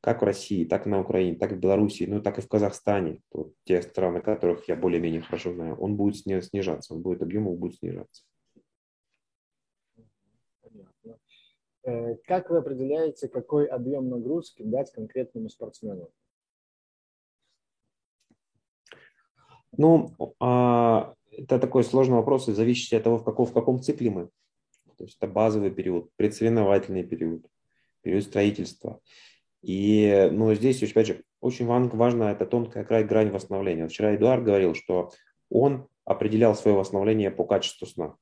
как в России, так и на Украине, так и в Беларуси, ну так и в Казахстане, те страны, которых я более-менее хорошо знаю, он будет снижаться, он будет объем будет снижаться. Понятно. Э, как вы определяете, какой объем нагрузки дать конкретному спортсмену? Ну, а, это такой сложный вопрос, и зависит от того, в каком, в каком цикле мы. То есть это базовый период, предсоревновательный период, период строительства. И ну, здесь, опять же, очень важно это тонкая край, грань восстановления. Вчера Эдуард говорил, что он определял свое восстановление по качеству сна.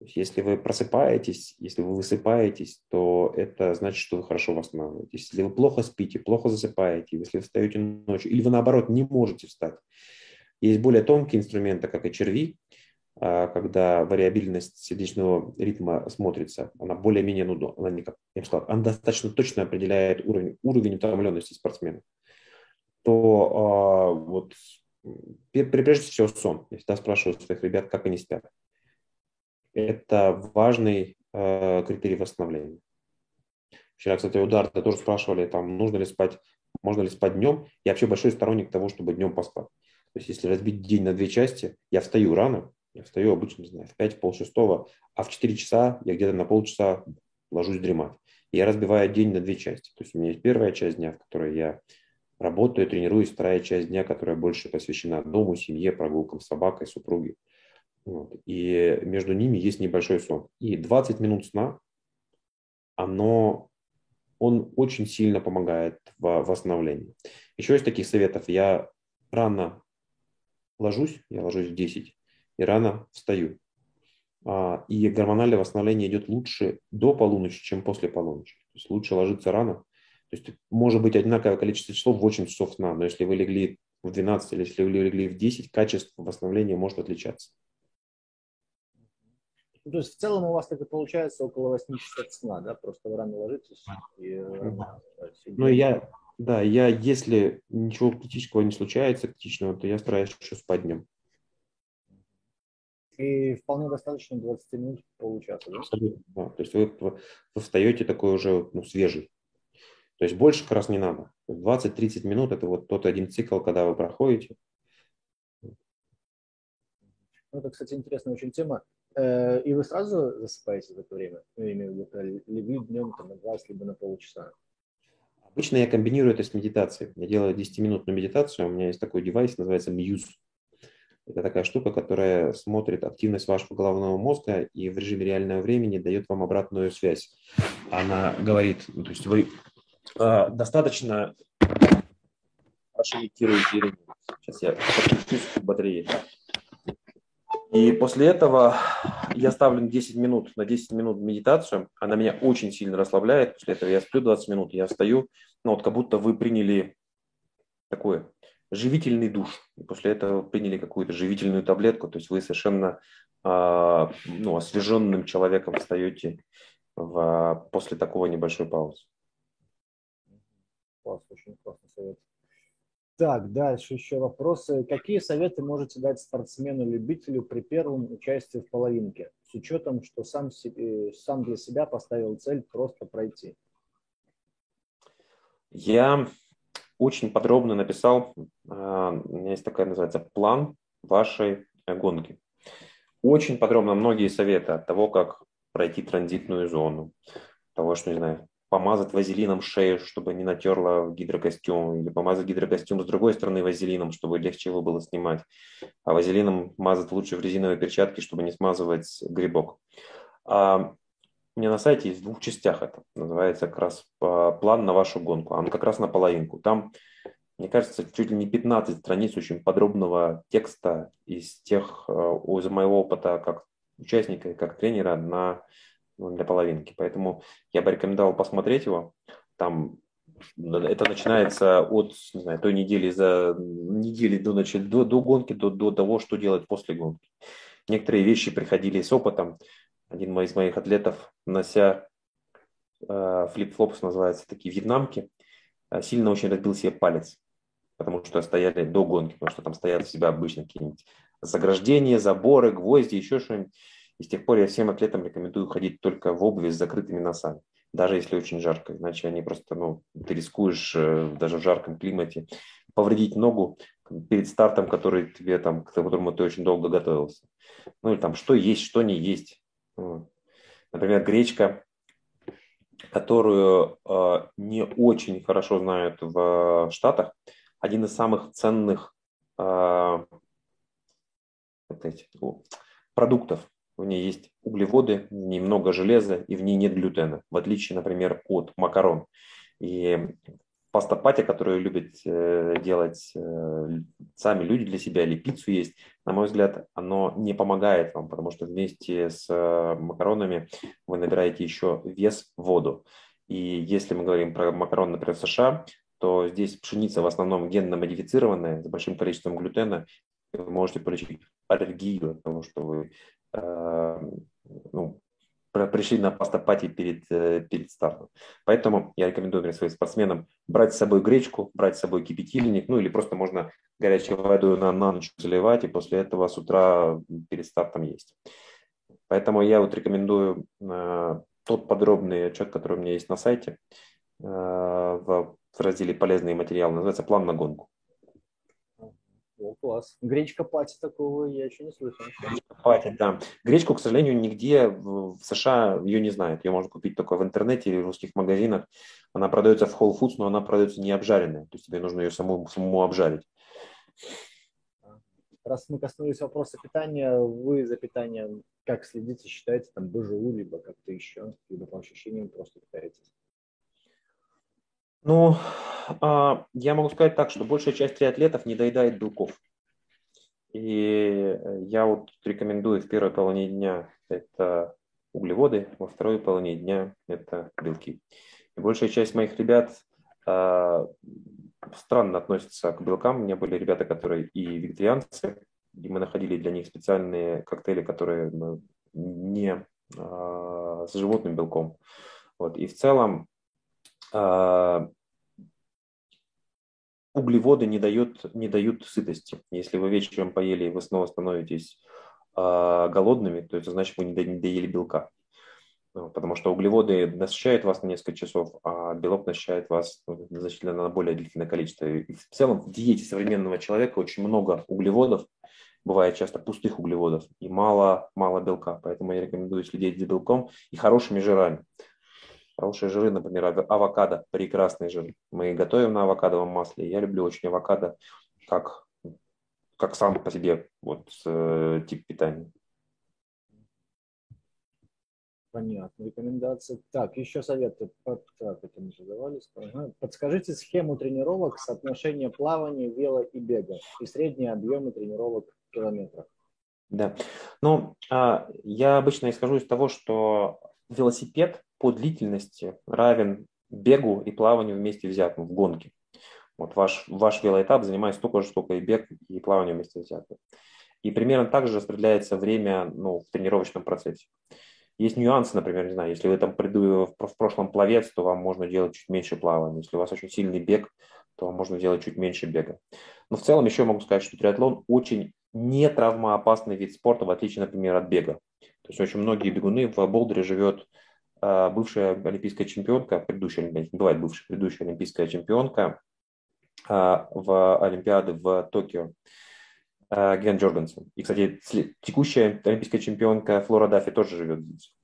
Есть, если вы просыпаетесь, если вы высыпаетесь, то это значит, что вы хорошо восстанавливаетесь. Если вы плохо спите, плохо засыпаете, если вы встаете ночью, или вы наоборот не можете встать. Есть более тонкие инструменты, как и черви, а, когда вариабельность сердечного ритма смотрится, она более-менее, ну, она, не, как я бы сказал, она достаточно точно определяет уровень, уровень утомленности спортсмена, то э, вот прежде всего сон. Я всегда спрашиваю своих ребят, как они спят. Это важный э, критерий восстановления. Вчера, кстати, у Дарта тоже спрашивали, там, нужно ли спать, можно ли спать днем. Я вообще большой сторонник того, чтобы днем поспать. То есть, если разбить день на две части, я встаю рано, я встаю обычно, не знаю, в 5, пол шестого, а в 4 часа я где-то на полчаса ложусь дремать. И я разбиваю день на две части. То есть у меня есть первая часть дня, в которой я работаю, тренируюсь, вторая часть дня, которая больше посвящена дому, семье, прогулкам с собакой, супруге. Вот. И между ними есть небольшой сон. И 20 минут сна, оно, он очень сильно помогает в восстановлении. Еще из таких советов. Я рано ложусь, я ложусь в 10, и рано встаю. А, и гормональное восстановление идет лучше до полуночи, чем после полуночи. То есть лучше ложиться рано. То есть может быть одинаковое количество часов в 8 часов сна, но если вы легли в 12 или если вы легли в 10, качество восстановления может отличаться. Ну, то есть в целом у вас так и получается около 8 часов сна, да? Просто вы рано ложитесь и Ну, я, да, я, если ничего критического не случается, критичного, то я стараюсь еще спать днем. И вполне достаточно 20 минут, получаса, да? Абсолютно, да. То есть вы, вы встаете такой уже ну, свежий. То есть больше как раз не надо. 20-30 минут – это вот тот один цикл, когда вы проходите. Ну, это, кстати, интересная очень тема. Э, и вы сразу засыпаете за это время? Ну, я имею в виду, легли днем там, на 20, либо на полчаса? Обычно я комбинирую это с медитацией. Я делаю 10-минутную медитацию. У меня есть такой девайс, называется Muse. Это такая штука, которая смотрит активность вашего головного мозга и в режиме реального времени дает вам обратную связь. Она говорит, ну, то есть вы э, достаточно хорошо медитируете. Сейчас я подключусь к батарее. И после этого я ставлю 10 минут, на 10 минут медитацию. Она меня очень сильно расслабляет. После этого я сплю 20 минут, я встаю. Ну вот как будто вы приняли такое живительный душ. И после этого приняли какую-то живительную таблетку, то есть вы совершенно э, ну, освеженным человеком встаете в, после такого небольшой паузы. Класс, очень классный совет. Так, дальше еще вопросы. Какие советы можете дать спортсмену-любителю при первом участии в половинке, с учетом, что сам, сам для себя поставил цель просто пройти? Я очень подробно написал, а, у меня есть такая называется план вашей гонки. Очень подробно многие советы от того, как пройти транзитную зону, того, что, не знаю, помазать вазелином шею, чтобы не натерла гидрокостюм, или помазать гидрокостюм с другой стороны вазелином, чтобы легче его было снимать. А вазелином мазать лучше в резиновой перчатке, чтобы не смазывать грибок. А у меня на сайте есть в двух частях это. Называется как раз а, план на вашу гонку. Он как раз на половинку. Там, мне кажется, чуть ли не 15 страниц очень подробного текста из тех, а, из моего опыта как участника и как тренера на, для половинки. Поэтому я бы рекомендовал посмотреть его. Там это начинается от не знаю, той недели за недели до, до, до гонки, до, до того, что делать после гонки. Некоторые вещи приходили с опытом один из моих атлетов, нося э, флип-флопс, называется, такие вьетнамки, э, сильно очень разбил себе палец, потому что стояли до гонки, потому что там стоят у себя обычно какие-нибудь заграждения, заборы, гвозди, еще что-нибудь. И с тех пор я всем атлетам рекомендую ходить только в обуви с закрытыми носами, даже если очень жарко, иначе они просто, ну, ты рискуешь э, даже в жарком климате повредить ногу перед стартом, который тебе там, к которому ты очень долго готовился. Ну или там что есть, что не есть. Например, гречка, которую э, не очень хорошо знают в Штатах, один из самых ценных э, сказать, продуктов. В ней есть углеводы, в ней много железа и в ней нет глютена, в отличие, например, от макарон. И паста пати, которую любят э, делать э, сами люди для себя, или пиццу есть, на мой взгляд, оно не помогает вам, потому что вместе с э, макаронами вы набираете еще вес воду. И если мы говорим про макароны, например, в США, то здесь пшеница в основном генно модифицированная, с большим количеством глютена, вы можете получить аллергию от того, что вы ну, пришли на пастопати перед, э, перед стартом. Поэтому я рекомендую своим спортсменам брать с собой гречку, брать с собой кипятильник, ну или просто можно горячей водой на, на ночь заливать, и после этого с утра перед стартом есть. Поэтому я вот рекомендую э, тот подробный отчет, который у меня есть на сайте, э, в, в разделе «Полезные материалы», называется «План на гонку». Класс. Гречка пати такого я еще не слышал. Гречка пати, да. Гречку, к сожалению, нигде в США ее не знают. Ее можно купить только в интернете или в русских магазинах. Она продается в Whole Foods, но она продается не обжаренная. То есть тебе нужно ее самому, самому обжарить. Раз мы коснулись вопроса питания, вы за питанием как следите, считаете там БЖУ, либо как-то еще, либо по ощущениям просто питаетесь? Ну, а, я могу сказать так, что большая часть триатлетов не доедает белков. И я вот рекомендую в первой половине дня это углеводы, во второй половине дня это белки. И большая часть моих ребят а, странно относятся к белкам. У меня были ребята, которые и вегетарианцы, и мы находили для них специальные коктейли, которые не а, с животным белком. Вот. И в целом а, углеводы не дают, не дают сытости. Если вы вечером поели и вы снова становитесь а, голодными, то это значит, вы не доели белка. Ну, потому что углеводы насыщают вас на несколько часов, а белок насыщает вас ну, значительно на более длительное количество. И в целом в диете современного человека очень много углеводов, бывает часто пустых углеводов и мало, мало белка. Поэтому я рекомендую следить за белком и хорошими жирами. Хорошие жиры, например, авокадо, прекрасный жир. Мы готовим на авокадовом масле. Я люблю очень авокадо как, как сам по себе вот, э, тип питания. Понятно, рекомендации. Так, еще советы. Под, так, это мы задавали. Подскажите схему тренировок, соотношение плавания, вело и бега и средние объемы тренировок в километрах. Да. Ну, а, я обычно исхожу из того, что велосипед по длительности равен бегу и плаванию вместе взятым в гонке. Вот ваш, ваш велоэтап занимает столько же, сколько и бег, и плавание вместе взятые. И примерно так же распределяется время ну, в тренировочном процессе. Есть нюансы, например, не знаю, если вы там приду в прошлом пловец, то вам можно делать чуть меньше плавания. Если у вас очень сильный бег, то вам можно делать чуть меньше бега. Но в целом еще могу сказать, что триатлон очень не травмоопасный вид спорта, в отличие, например, от бега. То есть очень многие бегуны в Болдере живет бывшая олимпийская чемпионка, предыдущая, не бывает бывшая, предыдущая олимпийская чемпионка а, в Олимпиады в Токио. Э, Ген Джоргенсен. И, кстати, текущая олимпийская чемпионка Флора Даффи тоже живет здесь.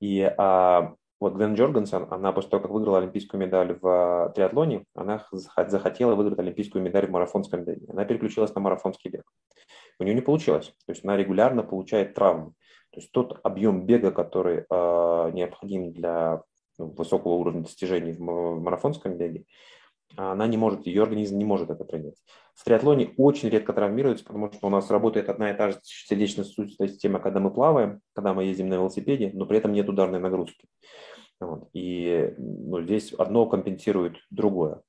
И а, вот Гвен Джоргенсен, она после того, как выиграла олимпийскую медаль в триатлоне, она захотела выиграть олимпийскую медаль в марафонском беге. Она переключилась на марафонский бег. У нее не получилось. То есть она регулярно получает травмы. То есть тот объем бега, который э, необходим для ну, высокого уровня достижений в марафонском беге, она не может, ее организм не может это принять. В триатлоне очень редко травмируется, потому что у нас работает одна и та же сердечно-сосудистая система, когда мы плаваем, когда мы ездим на велосипеде, но при этом нет ударной нагрузки. Вот. И ну, здесь одно компенсирует другое.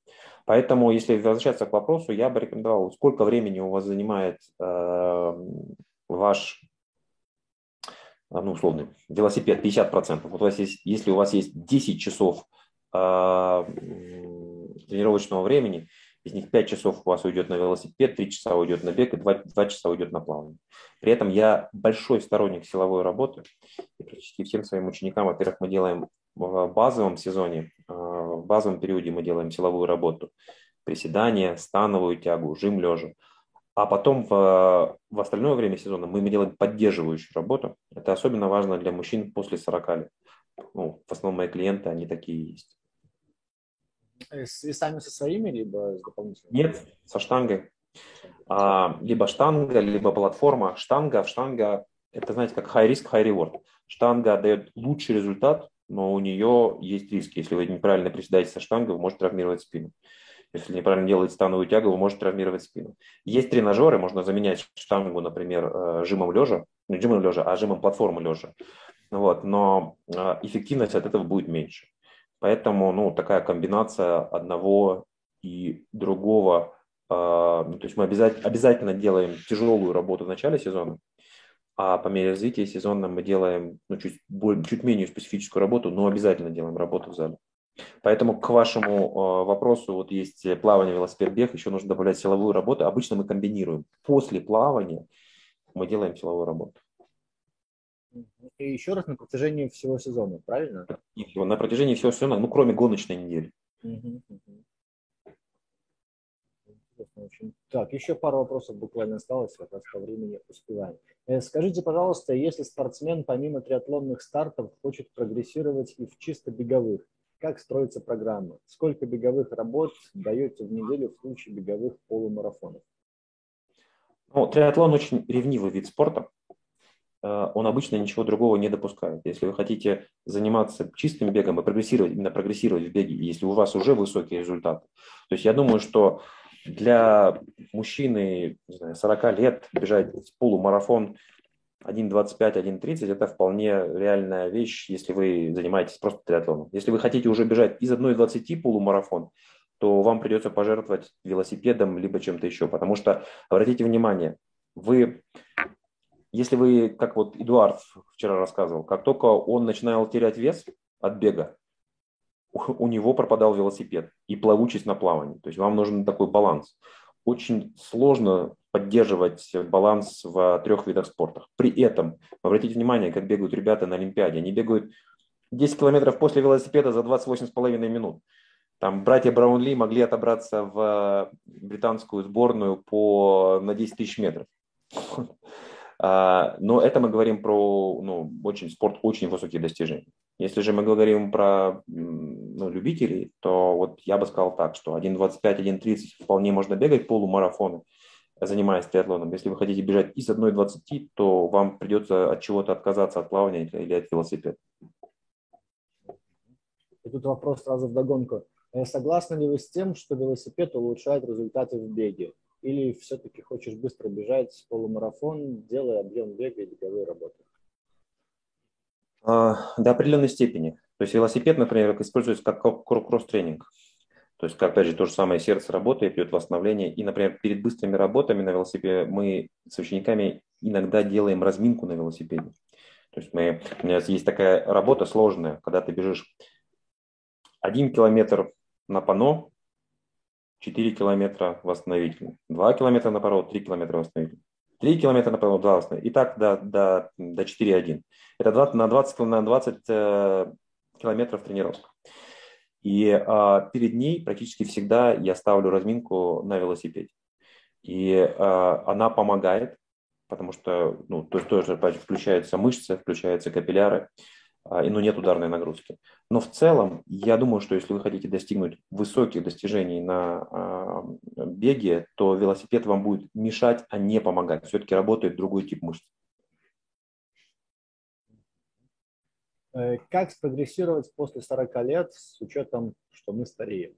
Поэтому, если возвращаться к вопросу, я бы рекомендовал, сколько времени у вас занимает э, ваш ну, условный велосипед 50%. Вот у вас есть, если у вас есть 10 часов э, тренировочного времени, из них 5 часов у вас уйдет на велосипед, 3 часа уйдет на бег и 2, 2 часа уйдет на плавание. При этом я большой сторонник силовой работы. И практически всем своим ученикам, во-первых, мы делаем в базовом сезоне, а, в базовом периоде мы делаем силовую работу. Приседания, становую тягу, жим лежа. А потом в, в остальное время сезона мы делаем поддерживающую работу. Это особенно важно для мужчин после 40 лет. Ну, в основном мои клиенты, они такие есть. Э, с весами со своими, либо с дополнительными? Нет, со штангой. А, либо штанга, либо платформа. Штанга, штанга, это, знаете, как high risk, high reward. Штанга дает лучший результат, но у нее есть риски. Если вы неправильно приседаете со штангой, вы можете травмировать спину. Если неправильно делаете становую тягу, вы можете травмировать спину. Есть тренажеры, можно заменять штангу, например, э, жимом лежа, не жимом лежа, а жимом платформы лежа. Вот, но э, эффективность от этого будет меньше. Поэтому ну, такая комбинация одного и другого. Э, то есть мы обязательно, делаем тяжелую работу в начале сезона, а по мере развития сезона мы делаем ну, чуть, чуть менее специфическую работу, но обязательно делаем работу в зале. Поэтому к вашему э, вопросу, вот есть плавание, велосипед, бег, еще нужно добавлять силовую работу. Обычно мы комбинируем. После плавания мы делаем силовую работу. И еще раз на протяжении всего сезона, правильно? На протяжении всего сезона, ну, кроме гоночной недели. интересно очень. Так, еще пару вопросов буквально осталось, как раз по времени успеваем. Э, скажите, пожалуйста, если спортсмен помимо триатлонных стартов хочет прогрессировать и в чисто беговых, как строится программа? Сколько беговых работ даете в неделю в случае беговых полумарафонов? Ну, триатлон очень ревнивый вид спорта. Э, он обычно ничего другого не допускает. Если вы хотите заниматься чистым бегом и прогрессировать, именно прогрессировать в беге, если у вас уже высокий результат, то есть я думаю, что для мужчины не знаю, 40 лет бежать полумарафон 1.25, 1.30 это вполне реальная вещь, если вы занимаетесь просто триатлоном. Если вы хотите уже бежать из 1.20 полумарафон, то вам придется пожертвовать велосипедом либо чем-то еще. Потому что, обратите внимание, вы если вы, как вот Эдуард вчера рассказывал, как только он начинал терять вес от бега, у него пропадал велосипед и плавучесть на плавании. То есть вам нужен такой баланс. Очень сложно поддерживать баланс в трех видах спорта. При этом, обратите внимание, как бегают ребята на Олимпиаде. Они бегают 10 километров после велосипеда за 28,5 минут. Там братья Браунли могли отобраться в британскую сборную по, на 10 тысяч метров. А, но это мы говорим про ну, очень, спорт очень высоких достижений. Если же мы говорим про ну, любителей, то вот я бы сказал так, что 1.25, 1.30 вполне можно бегать полумарафоны, занимаясь триатлоном. Если вы хотите бежать из 1.20, то вам придется от чего-то отказаться от плавания или от велосипеда. И тут вопрос сразу в догонку. Э, согласны ли вы с тем, что велосипед улучшает результаты в беге? Или все-таки хочешь быстро бежать полумарафон, делая объем бега и беговой работы? А, до определенной степени. То есть велосипед, например, используется как кросс-тренинг. То есть, опять же, то же самое сердце работает, идет восстановление. И, например, перед быстрыми работами на велосипеде мы с учениками иногда делаем разминку на велосипеде. То есть мы, у меня есть такая работа сложная, когда ты бежишь один километр на пано, 4 километра восстановительный, 2 километра на пару, 3 километра восстановительный. 3 километра на пару, 2 восстановительный. И так до, до, до 4,1. Это 20, на 20, на 20 э, километров тренировка. И э, перед ней практически всегда я ставлю разминку на велосипеде. И э, она помогает, потому что ну, то есть тоже включаются мышцы, включаются капилляры. А, и ну, нет ударной нагрузки. Но в целом, я думаю, что если вы хотите достигнуть высоких достижений на э, беге, то велосипед вам будет мешать, а не помогать. Все-таки работает другой тип мышц. Э, как спрогрессировать после 40 лет с учетом, что мы стареем?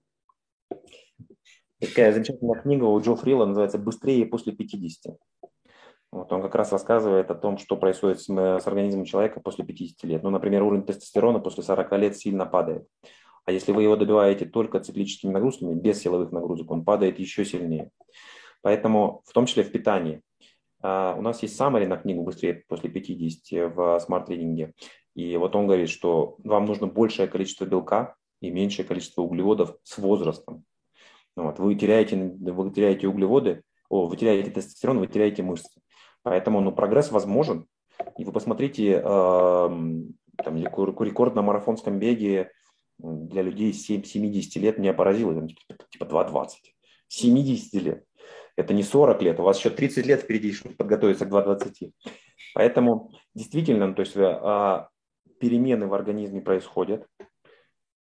Такая замечательная книга у Джо Фрила называется «Быстрее после 50». Вот он как раз рассказывает о том, что происходит с, с организмом человека после 50 лет. Ну, например, уровень тестостерона после 40 лет сильно падает. А если вы его добиваете только циклическими нагрузками, без силовых нагрузок, он падает еще сильнее. Поэтому, в том числе в питании. Uh, у нас есть саммари на книгу «Быстрее после 50» в смарт-тренинге. И вот он говорит, что вам нужно большее количество белка и меньшее количество углеводов с возрастом. Вот. Вы, теряете, вы теряете углеводы, о, вы теряете тестостерон, вы теряете мышцы. Поэтому ну, прогресс возможен. И вы посмотрите, э, там, рекорд на марафонском беге для людей 7, 70 лет меня поразило, там, типа, типа 2,20. 70 лет. Это не 40 лет, у вас еще 30 лет впереди, чтобы подготовиться к 2,20. Поэтому действительно, ну, то есть э, перемены в организме происходят.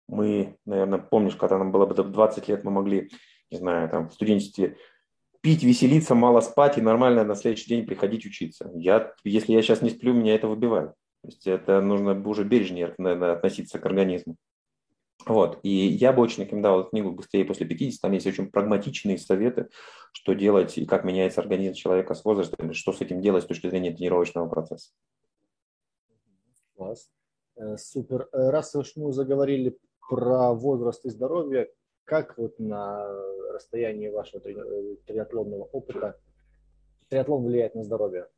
Мы, наверное, помнишь, когда нам было бы 20 лет, мы могли, не знаю, там в студенчестве пить, веселиться, мало спать и нормально на следующий день приходить учиться. Я, если я сейчас не сплю, меня это выбивает. То есть это нужно уже бережнее наверное, относиться к организму. Вот. И я бы очень рекомендовал книгу «Быстрее после 50». Там есть очень прагматичные советы, что делать и как меняется организм человека с возрастом, что с этим делать с точки зрения тренировочного процесса. Класс. Э, супер. Э, раз уж мы заговорили про возраст и здоровье, как вот на расстоянии вашего триатлонного опыта триатлон влияет на здоровье?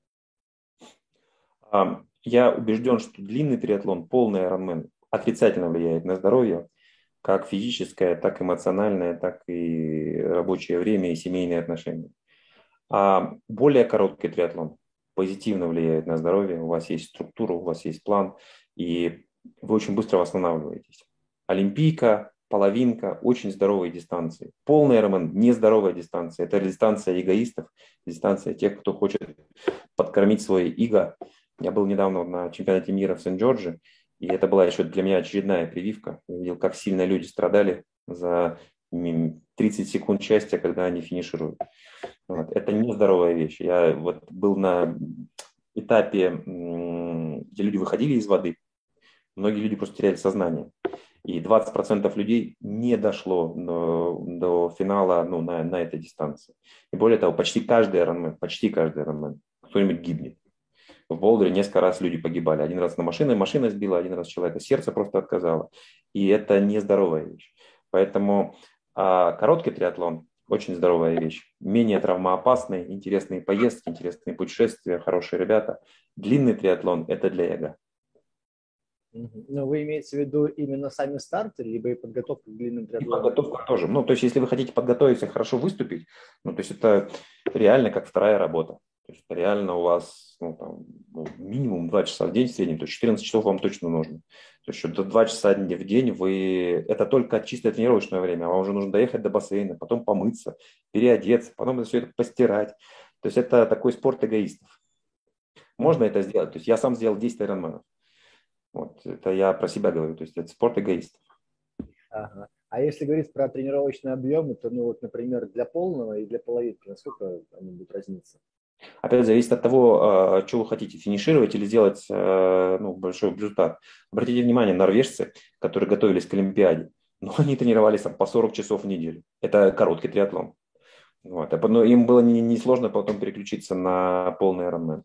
Я убежден, что длинный триатлон, полный Ironman, отрицательно влияет на здоровье, как физическое, так эмоциональное, так и рабочее время и семейные отношения. А более короткий триатлон позитивно влияет на здоровье, у вас есть структура, у вас есть план, и вы очень быстро восстанавливаетесь. Олимпийка, половинка, очень здоровые дистанции. Полный Ironman – нездоровая дистанция. Это дистанция эгоистов, дистанция тех, кто хочет подкормить свое эго. Я был недавно на чемпионате мира в Сент-Джордже, и это была еще для меня очередная прививка. Я видел, как сильно люди страдали за 30 секунд счастья, когда они финишируют. Вот. Это нездоровая вещь. Я вот был на этапе, где люди выходили из воды, многие люди просто теряли сознание. И 20% людей не дошло до, до финала ну, на, на этой дистанции. И более того, почти каждый Ironman, почти каждый Ironman, кто-нибудь гибнет. В Болдере несколько раз люди погибали. Один раз на машине, машина сбила, один раз человека сердце просто отказало. И это нездоровая вещь. Поэтому а, короткий триатлон очень здоровая вещь. Менее травмоопасный, интересные поездки, интересные путешествия, хорошие ребята. Длинный триатлон – это для эго. Но вы имеете в виду именно сами старты, либо и подготовку к длинным триатлонам? И подготовка тоже. Ну, то есть, если вы хотите подготовиться, хорошо выступить, ну, то есть, это реально как вторая работа. То есть, реально у вас ну, там, ну, минимум 2 часа в день в среднем, то есть 14 часов вам точно нужно. То есть, до 2 часа в день вы... Это только чистое тренировочное время, вам уже нужно доехать до бассейна, потом помыться, переодеться, потом все это постирать. То есть, это такой спорт эгоистов. Можно это сделать. То есть, я сам сделал 10 айронменов. Вот, это я про себя говорю, то есть это спорт эгоистов. Ага. А если говорить про тренировочные объемы, то, ну вот, например, для полного и для половинки, насколько они будут разниться? Опять зависит от того, а, что вы хотите, финишировать или сделать а, ну, большой результат. Обратите внимание, норвежцы, которые готовились к Олимпиаде, но они тренировались там, по 40 часов в неделю. Это короткий триатлон. Вот. Но ну, им было несложно не, потом переключиться на полный Ironman.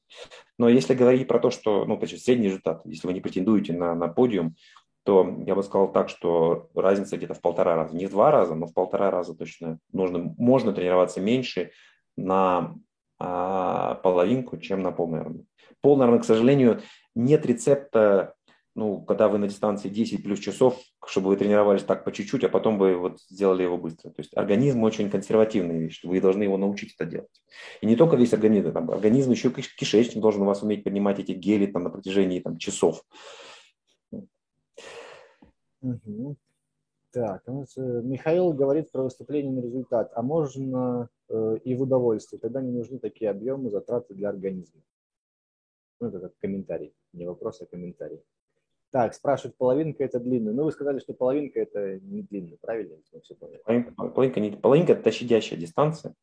Но если говорить про то, что, ну, средний результат, если вы не претендуете на, на подиум, то я бы сказал так, что разница где-то в полтора раза. Не в два раза, но в полтора раза точно нужно, можно тренироваться меньше на а, половинку, чем на полный Ironman. Полный Ironman, к сожалению, нет рецепта ну, когда вы на дистанции 10 плюс часов, чтобы вы тренировались так по чуть-чуть, а потом вы вот сделали его быстро. То есть организм очень консервативная вещь, вы должны его научить это делать. И не только весь организм, там, организм еще кишечник должен у вас уметь принимать эти гели там, на протяжении там, часов. Так, ну, э, Михаил говорит про выступление на результат, а можно э, и в удовольствие, тогда не нужны такие объемы затраты для организма. Ну, это как комментарий, не вопрос, а комментарий. Так, спрашивают, половинка это длинная. Ну, вы сказали, что половинка это не длинная, правильно? Все половинка, половинка, не, половинка это щадящая дистанция.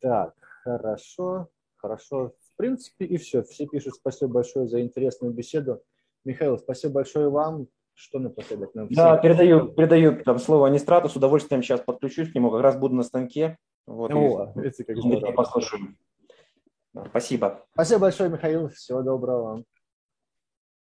Так, хорошо, хорошо. В принципе, и все. Все пишут спасибо большое за интересную беседу. Михаил, спасибо большое вам. Что напоследок нам? Да, всем? передаю, передаю там слово Анистрату. С удовольствием сейчас подключусь к нему. Как раз буду на станке. Вот, О, и, видите, как здорово. Послушаю. Спасибо. Спасибо большое, Михаил. Всего доброго вам.